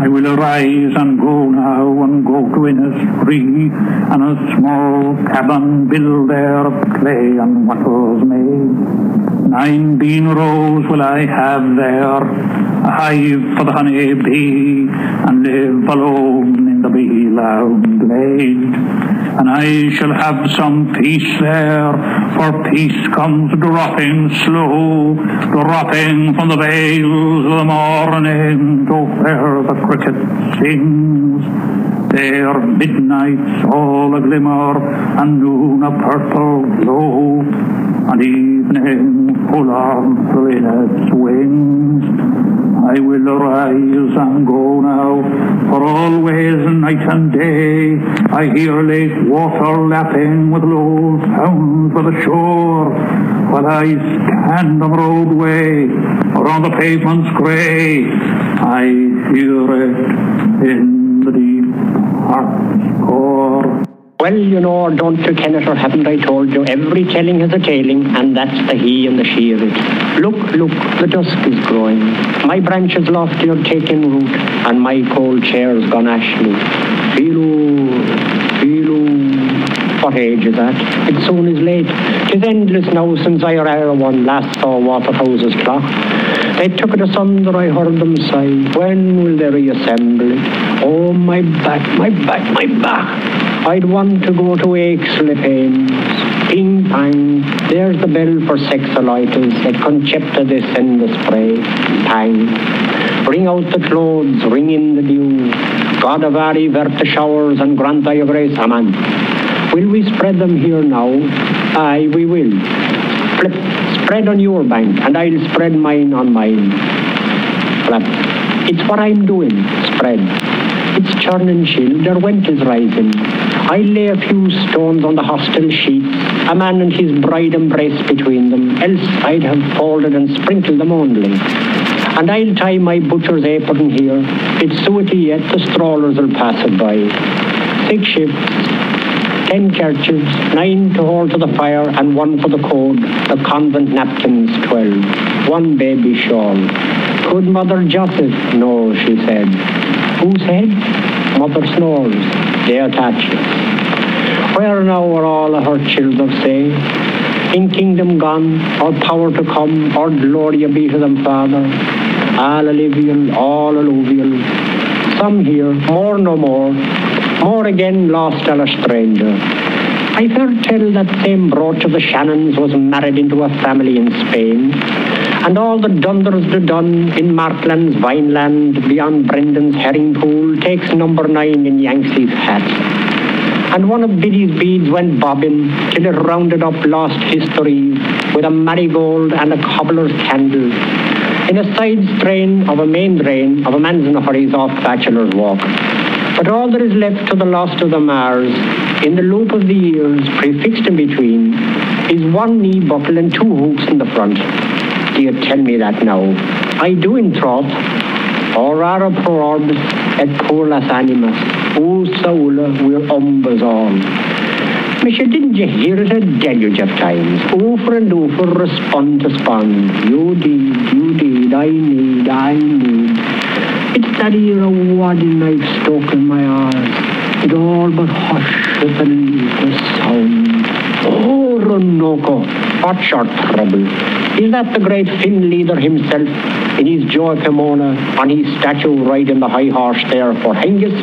I will arise and go now and go to Innisfree, and a small cabin build there of clay and wattles made. Nineteen rows will I have there, a hive for the honey bee, and live alone in the bee lounge glade. And I shall have some peace there, for peace comes dropping slow, dropping from the vales of the morning to where the cricket sings. There midnight's all a glimmer, and noon a purple glow, and evening full in its wings. I will arise and go now, for always night and day I hear lake water lapping with low sounds of the shore, while I stand on the roadway or on the pavements grey. I hear it in the deep heart's core. Well, you know, don't you, Kenneth, or haven't I told you, every telling has a tailing, and that's the he and the she of it. Look, look, the dusk is growing. My branches lofty are taking root, and my cold chair's gone ashly. Feeloo, feeloo. What age is that? It soon is late. Tis endless now since I or one last saw Waterhouse's clock. They took it asunder, I heard them sigh. When will they reassemble it? Oh, my back, my back, my back. I'd want to go to Aixley Pains. Ping pang, there's the bell for sexolitis at Concepta the spray. Pang. Bring out the clothes, ring in the dew. Godavari, vert the showers and grant thy grace, amen. Will we spread them here now? Aye, we will. Flip, spread on your bank, and I'll spread mine on mine. It's what I'm doing, spread. It's churn and chill, their went is rising. I lay a few stones on the hostel sheets, a man and his bride embrace between them, else I'd have folded and sprinkled them only. And I'll tie my butcher's apron here, it's suety yet, the strollers will pass it by. Six shifts, ten kerchiefs, nine to hold to the fire, and one for the code, the convent napkins twelve, one baby shawl. Could Mother Joseph? No, she said. Who said? Mother snores. They attach it. Where now are all her children, say? In kingdom gone, or power to come, or glory be to them, Father. All alluvial, all alluvial. Some here, more no more. More again lost a stranger. I've heard tell that same brooch of the Shannons was married into a family in Spain. And all the dunders the done in Markland's Vineland beyond Brendan's herring pool takes number nine in Yanksy's hat. And one of Biddy's beads went bobbing till it rounded up lost histories with a marigold and a cobbler's candle in a side strain of a main drain of a man's in a hurry's off bachelor's walk. But all that is left to the lost of the Mars, in the loop of the years prefixed in between, is one knee buckle and two hooks in the front. You tell me that now? I do in troth. Or rara pro orbis et curlas animas, o saula wir umbas all. Misha, didn't you hear it a deluge of times? Over and over, respond to spond. You did, you did, I need, I need. It's that era wadding knife stuck in my eyes. It all but and leaves the sound. Oh, Ronoko, what's your trouble? Is that the great Finn leader himself in his joy Pomona on his statue right in the high horse there for Hengist?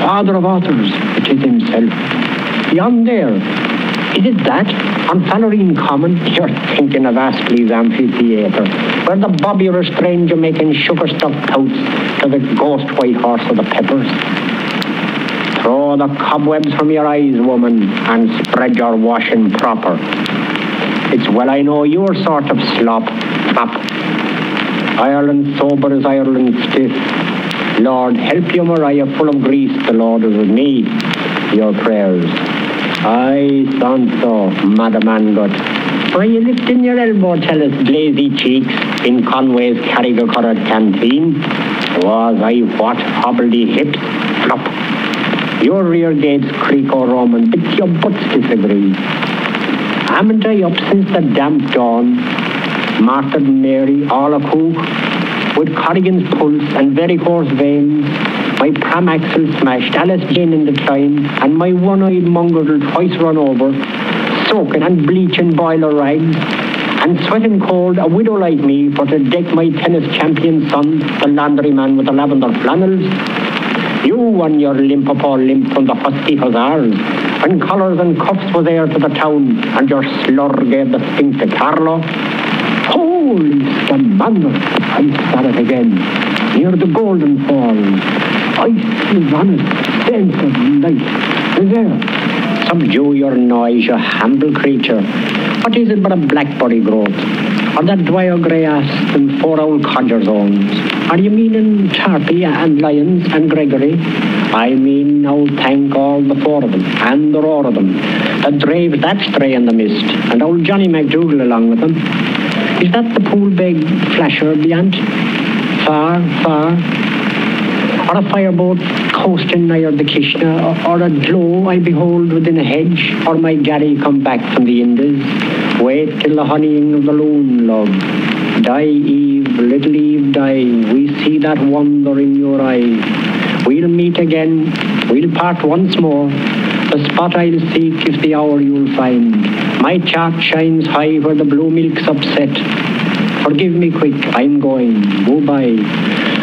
Father of authors, it is himself. Beyond there, is it that? On Fallerine Common, you're thinking of Astley's amphitheatre, where the bobby stranger making sugar-stuffed pouts to the ghost white horse of the peppers. Throw the cobwebs from your eyes, woman, and spread your washing proper. It's well I know your sort of slop, fap. Ireland sober as Ireland stiff. Lord, help you, Maria, full of grease, the Lord is with me. Your prayers. I so, Madam Angot. Were you lifting your elbow, tell us, blazy cheeks, in Conway's Carrigacurra canteen? Was I what, hobbledy hips, flop. Your rear gates creak or Roman, but your butts disagree. Haven't I up since the damp dawn? Martha Mary, all of cook, with Corrigan's pulse and varicose veins, my pram axle smashed, Alice Jane in the decline, and my one-eyed mongrel twice run over, soaking and bleaching boiler rags, and sweating cold, a widow like me, for to deck my tennis champion son, the laundryman with the lavender flannels. You won your limp upon limp from the husky hussars, when collars and cuffs was there to the town, and your slur gave the stink to Carlow. Holy Scamander! I saw it again, near the Golden Falls. Ice is on it, sense of light. Is there? Subdue your noise, you humble creature. What is it but a blackberry growth? Or that dwyer grey ass and four old codgers' owns? Are you meaning Tarpey and Lyons and Gregory? I mean now thank all the four of them, and the roar of them, that drave that stray in the mist, and old Johnny McDougal along with them. Is that the Poolbeg flasher beyond? Far, far, or a fireboat coasting near the Kishna, or, or a glow I behold within a hedge, or my Gary come back from the Indies. Wait till the honeying of the loon, love. Die, Eve, little Eve, die. We see that wonder in your eye. We'll meet again, we'll part once more. The spot I'll seek is the hour you'll find. My chart shines high where the blue milk's upset. Forgive me quick, I'm going, go by.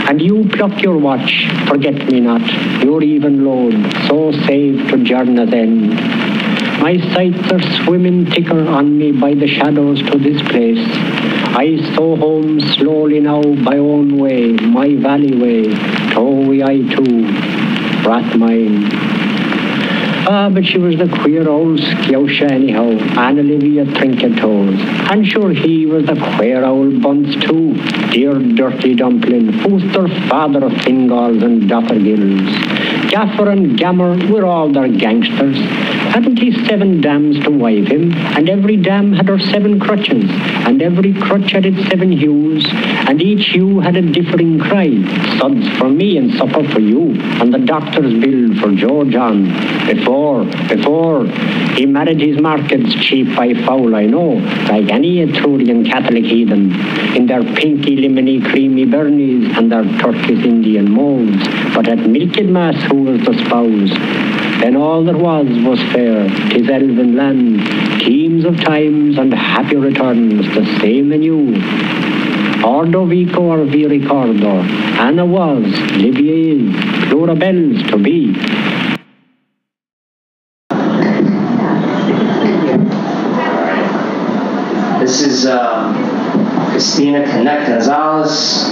And you pluck your watch, forget me not, your even load, so safe to journey's end. My sights are swimming thicker on me by the shadows to this place. I saw home slowly now by own way, my valley way, Towie I too, Rathmine. Ah, but she was the queer old scousha anyhow, Anna Livia Trinketoes. And sure he was the queer old bunce too, dear dirty dumpling, foster father of Fingalls and Dothergills. Gaffer and Gammer were all their gangsters. Hadn't he seven dams to wive him, and every dam had her seven crutches, and every crutch had its seven hues, and each hue had a differing cry. Suds for me and supper for you, and the doctor's bill for George on. Before, before, he married his markets cheap by foul, I know, like any Etrurian Catholic heathen, in their pinky, lemony, creamy burnies and their Turkish Indian molds. But at milked mass, who was the spouse? Then all that was was fair, tis elven land, teams of times and happy returns, the same anew. Ordo vico or vi ricordo, Anna was, Livia is, Plurabelle's to be. This is um, Christina Connect Gonzalez.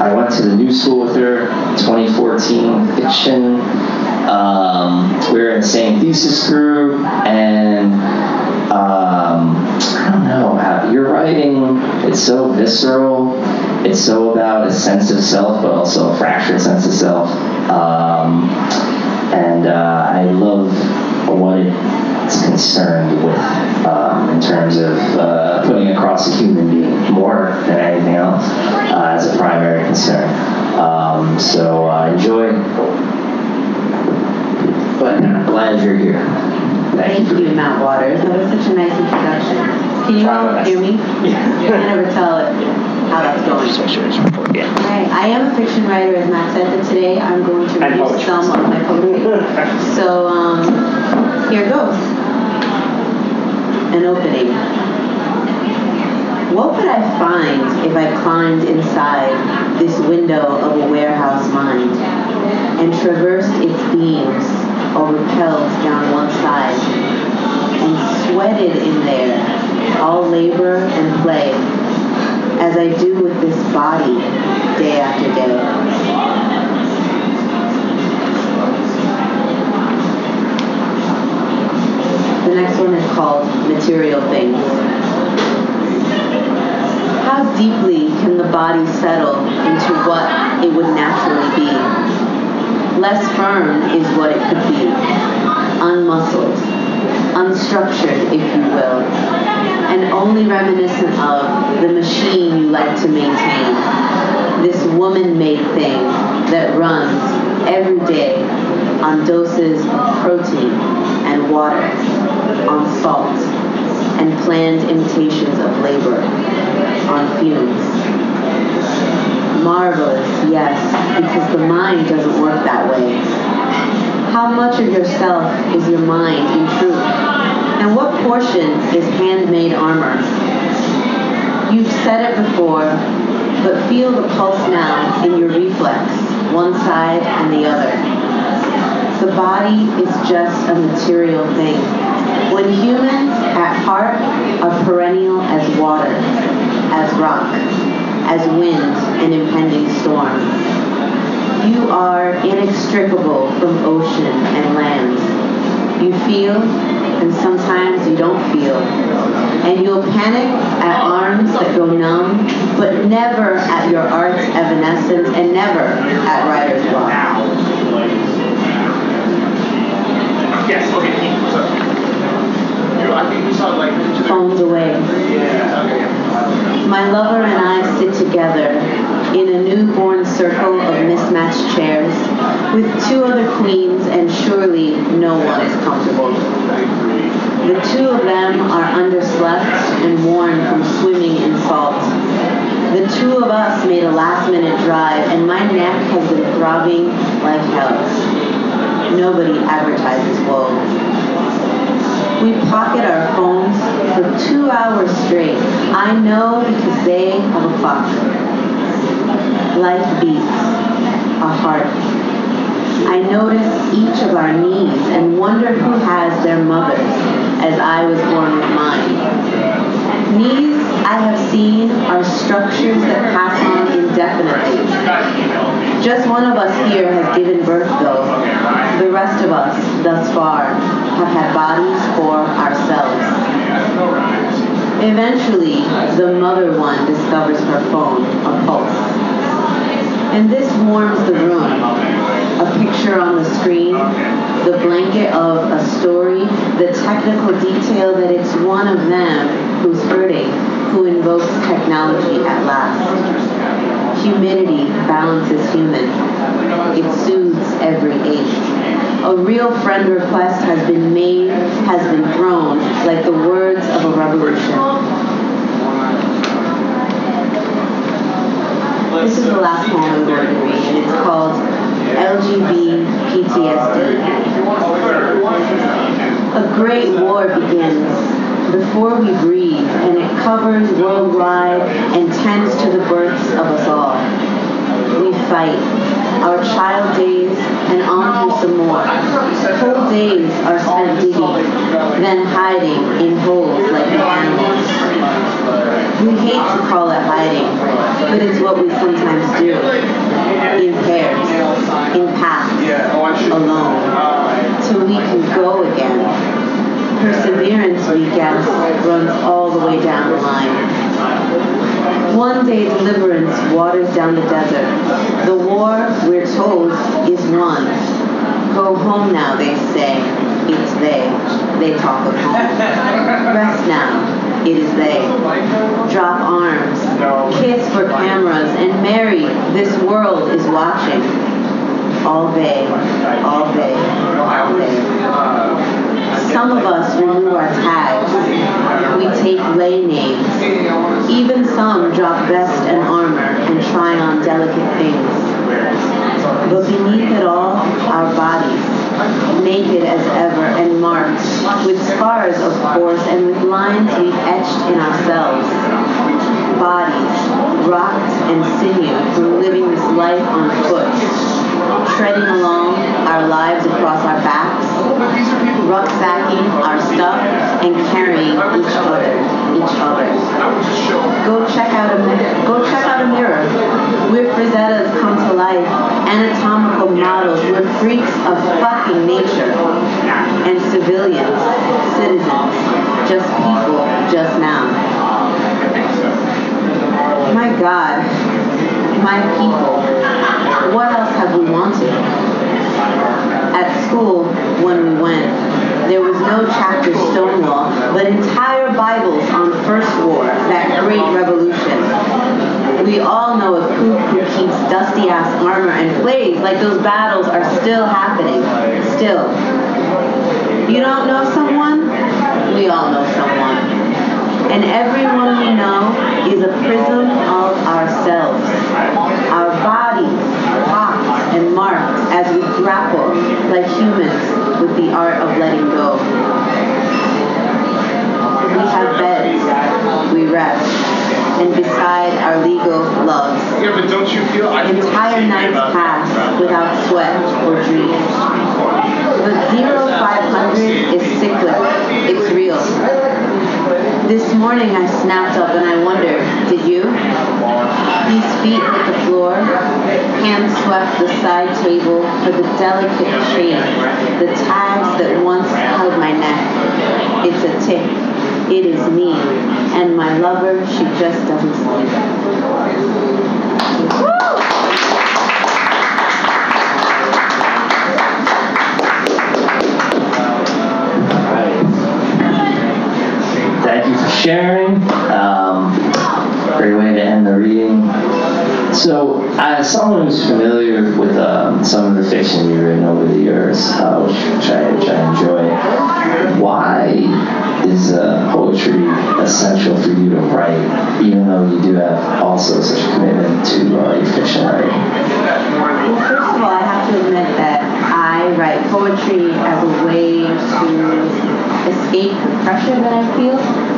I went to the new school with her, 2014 fiction. Um, we were in the same thesis group, and um, I don't know how your writing. It's so visceral. It's so about a sense of self, but also a fractured sense of self. Um, and uh, I love what it's concerned with um, in terms of uh, putting across a human being more than anything else uh, as a primary concern. Um, so uh, enjoy. But I'm glad you're here. Thank you, Matt Waters. That was such a nice introduction. Can you all hear me? I can never tell it, how that's going. Yeah. Alright, I am a fiction writer, as Matt said, but today I'm going to And read poetry. some of my poetry. So, um, here goes. An opening. What would I find if I climbed inside this window of a warehouse mind and traversed its beams or repelled down one side and sweated in there all labor and play as I do with this body day after day. The next one is called Material Things. How deeply can the body settle into what it would naturally be? Less firm is what it could be, unmuscled, unstructured, if you will, and only reminiscent of the machine you like to maintain. This woman-made thing that runs every day on doses of protein and water, on salt, and planned imitations of labor, on fumes. Marvelous, yes, because the mind doesn't work that way. How much of yourself is your mind in truth? And what portion is handmade armor? You've said it before, but feel the pulse now in your reflex, one side and the other. The body is just a material thing. When humans, at heart, are perennial as water, as rock, as wind and impending storm. You are inextricable from ocean and land. You feel, and sometimes you don't feel. And you'll panic at arms that go numb, but never at your art's evanescence and never at writer's block. Newborn circle of mismatched chairs with two other queens, and surely no one is comfortable. The two of them are underslept and worn from swimming in salt. The two of us made a last minute drive, and my neck has been throbbing like hell. Nobody advertises woe. We pocket our phones for two hours straight. I know because they have a clock. Life beats, a heart. I notice each of our needs and wonder who has their mothers, as I was born with mine. Needs I have seen are structures that pass on indefinitely. Just one of us here has given birth, though. The rest of us, thus far, have had bodies for ourselves. Eventually, the mother one discovers her phone, a pulse. And this warms the room. A picture on the screen, the blanket of a story, the technical detail that it's one of them who's hurting, who invokes technology at last. Humidity balances human. It soothes every ache. A real friend request has been made, has been thrown, like the words of a revolution. This is the uh, last poem I'm going to read, and it's called LGB PTSD. A great war begins before we breathe, and it covers worldwide and tends to the births of us all. We fight, our child days, and on through some more. Whole days are spent digging, then hiding in holes like the animals. We hate to call it hiding, but it's what we sometimes do. In pairs, in packs, alone, till we can go again. Perseverance, we guess, runs all the way down the line. One day deliverance waters down the desert. The war, we're told, is won. Go home now, they say. It's they. They talk of home. Rest now. It is they. Drop arms. Kiss for cameras and marry. This world is watching. All day, All day, All day. Some of us remove our tags. We take lay names. Even some drop vest and armor and try on delicate things. But beneath it all, our bodies, naked as ever and marked, with scars, of course, and with lines we've etched in ourselves. Bodies, rocked and sinew from living this life on foot, treading along our lives across our backs, rucksacking our stuff, and carrying each other, each other. Go check out a mi- go check out a mirror. We're Frisettas come to life, anatomical models. We're freaks of fucking nature, and civilians, citizens, just people, just now. My God, my people, what else have we wanted? At school, when we went, there was no chapter Stonewall, but entire Bibles on First War, that great revolution. We all know a coup who keeps dusty ass armor and plays like those battles are still happening. Still. You don't know someone? We all know someone. And everyone we know is a prism of ourselves. Our bodies, locked and marked as we grapple like humans with the art of letting go. We have beds, we rest, and beside our legal loves. Yeah, but don't you feel? I Entire the nights pass without sweat or dreams. But zero five hundred is cyclic. It's real. This morning I snapped up and I wonder, did you? These feet hit the floor, hands swept the side table for the delicate chain, the tags that once held my neck. It's a tick. It is me. And my lover, she just doesn't sleep. Thank sharing. Um, great way to end the reading. So, as someone who's familiar with um, some of the fiction you've written over the years, uh, which, I, which I enjoy, why is uh, poetry essential for you to write, even though you do have also such a commitment to uh, your fiction writing? Well, first of all, I have to admit that I write poetry as a way to escape the pressure that I feel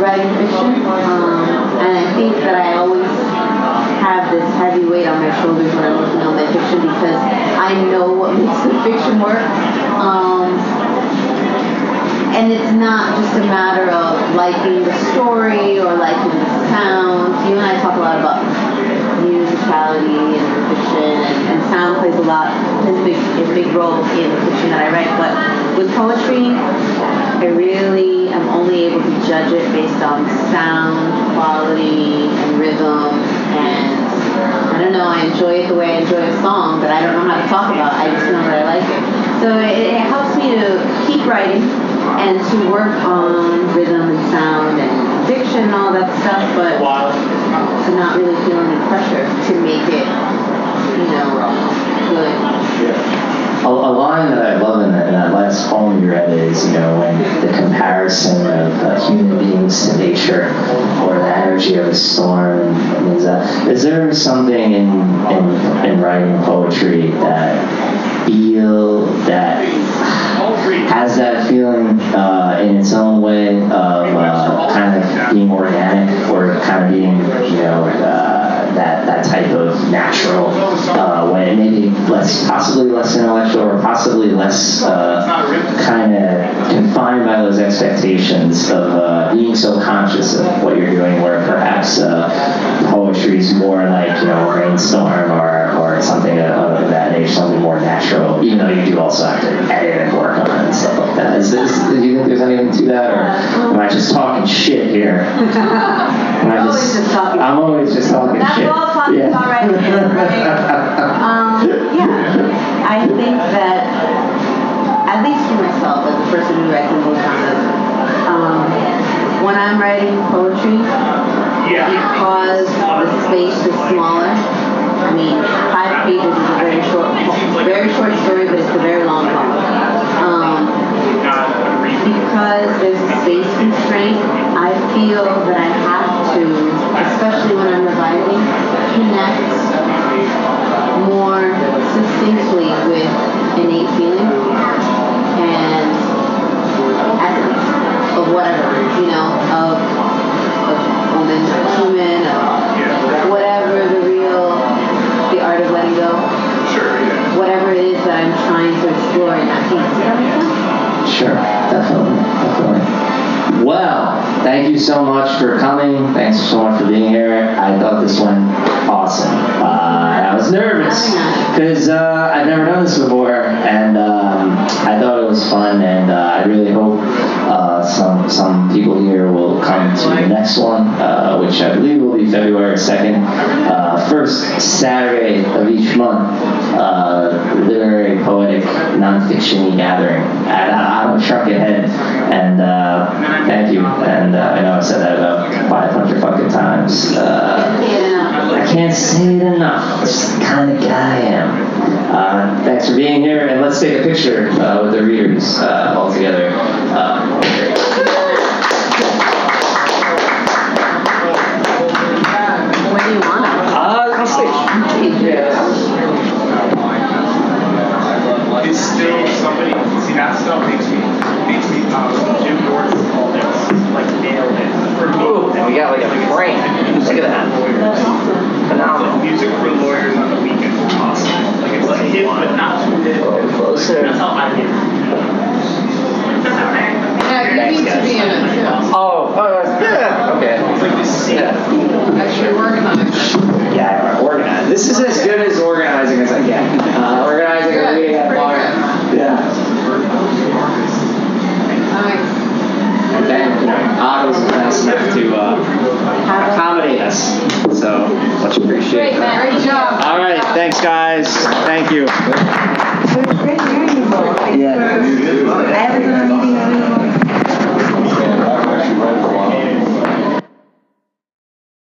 writing fiction. Um, and I think that I always have this heavy weight on my shoulders when I'm working on my fiction because I know what makes the fiction work. Um, and it's not just a matter of liking the story or liking the sound. You and I talk a lot about musicality and fiction, and, and sound plays a lot, plays a big, a big role in the fiction that I write. But with poetry, I really am only judge it based on sound, quality, and rhythm, and I don't know, I enjoy it the way I enjoy a song, but I don't know how to talk about it. I just know that I like it. So it, it helps me to keep writing and to work on rhythm and sound and diction and all that stuff, but to not really feel any pressure to make it, you know, good. A, a line that I love in that, in that last poem you read is, you know, when the comparison of uh, human beings to nature or the energy of a storm. Is, that, is there something in, in, in writing poetry that feel that has that feeling uh, in its own way of uh, kind of being organic or kind of being, you know, that, that type of natural uh, way, maybe less, possibly less intellectual or possibly less uh, kind of confined by those expectations of uh, being so conscious of what you're doing, where perhaps uh, poetry is more like, you know, rainstorm or, or something of, that nature, something more natural, even though you do also have to edit and work on it and stuff like that. Is this, do you think there's anything to that, or am I just talking shit here? I You're always just talking. I'm always just talking That's. All talking Yeah. about right there, right? Um, yeah, I think that, at least for myself, as a person who writes in both genres, um, when I'm writing poetry, because the space is smaller, I mean, five pages is a very short, po- very short story, but it's a very long poem. Um, because there's a space constraint, I feel that I have to, especially when I'm revising, connect more succinctly with innate feeling and essence of whatever, you know, of you so much for coming. Thanks so much for being here. I thought this went awesome. Uh, I was nervous because uh, I've never done this before, and um, I thought it was fun. And uh, I really hope uh, some some people here will come to the next one, uh, which I believe will be February second, uh, first Saturday of each month. Uh, literary, poetic, non-fiction gathering at I'm a Trucket Head, and uh, thank you. And I know I said that about 500 fucking times. Uh, I can't say it enough. It's the kind of guy I am. Uh, thanks for being here, and let's take a picture uh, with the readers uh, all together. Yeah, you need to be in it too. Oh, oh uh, yeah, okay. Yeah, Actually yeah, organized. This is as good as organizing as I get. Uh, organizing a meeting at. Yeah. And then, you know, was nice enough to uh, accommodate us. So, much appreciated. Great job. All right, thanks, guys. Thank you.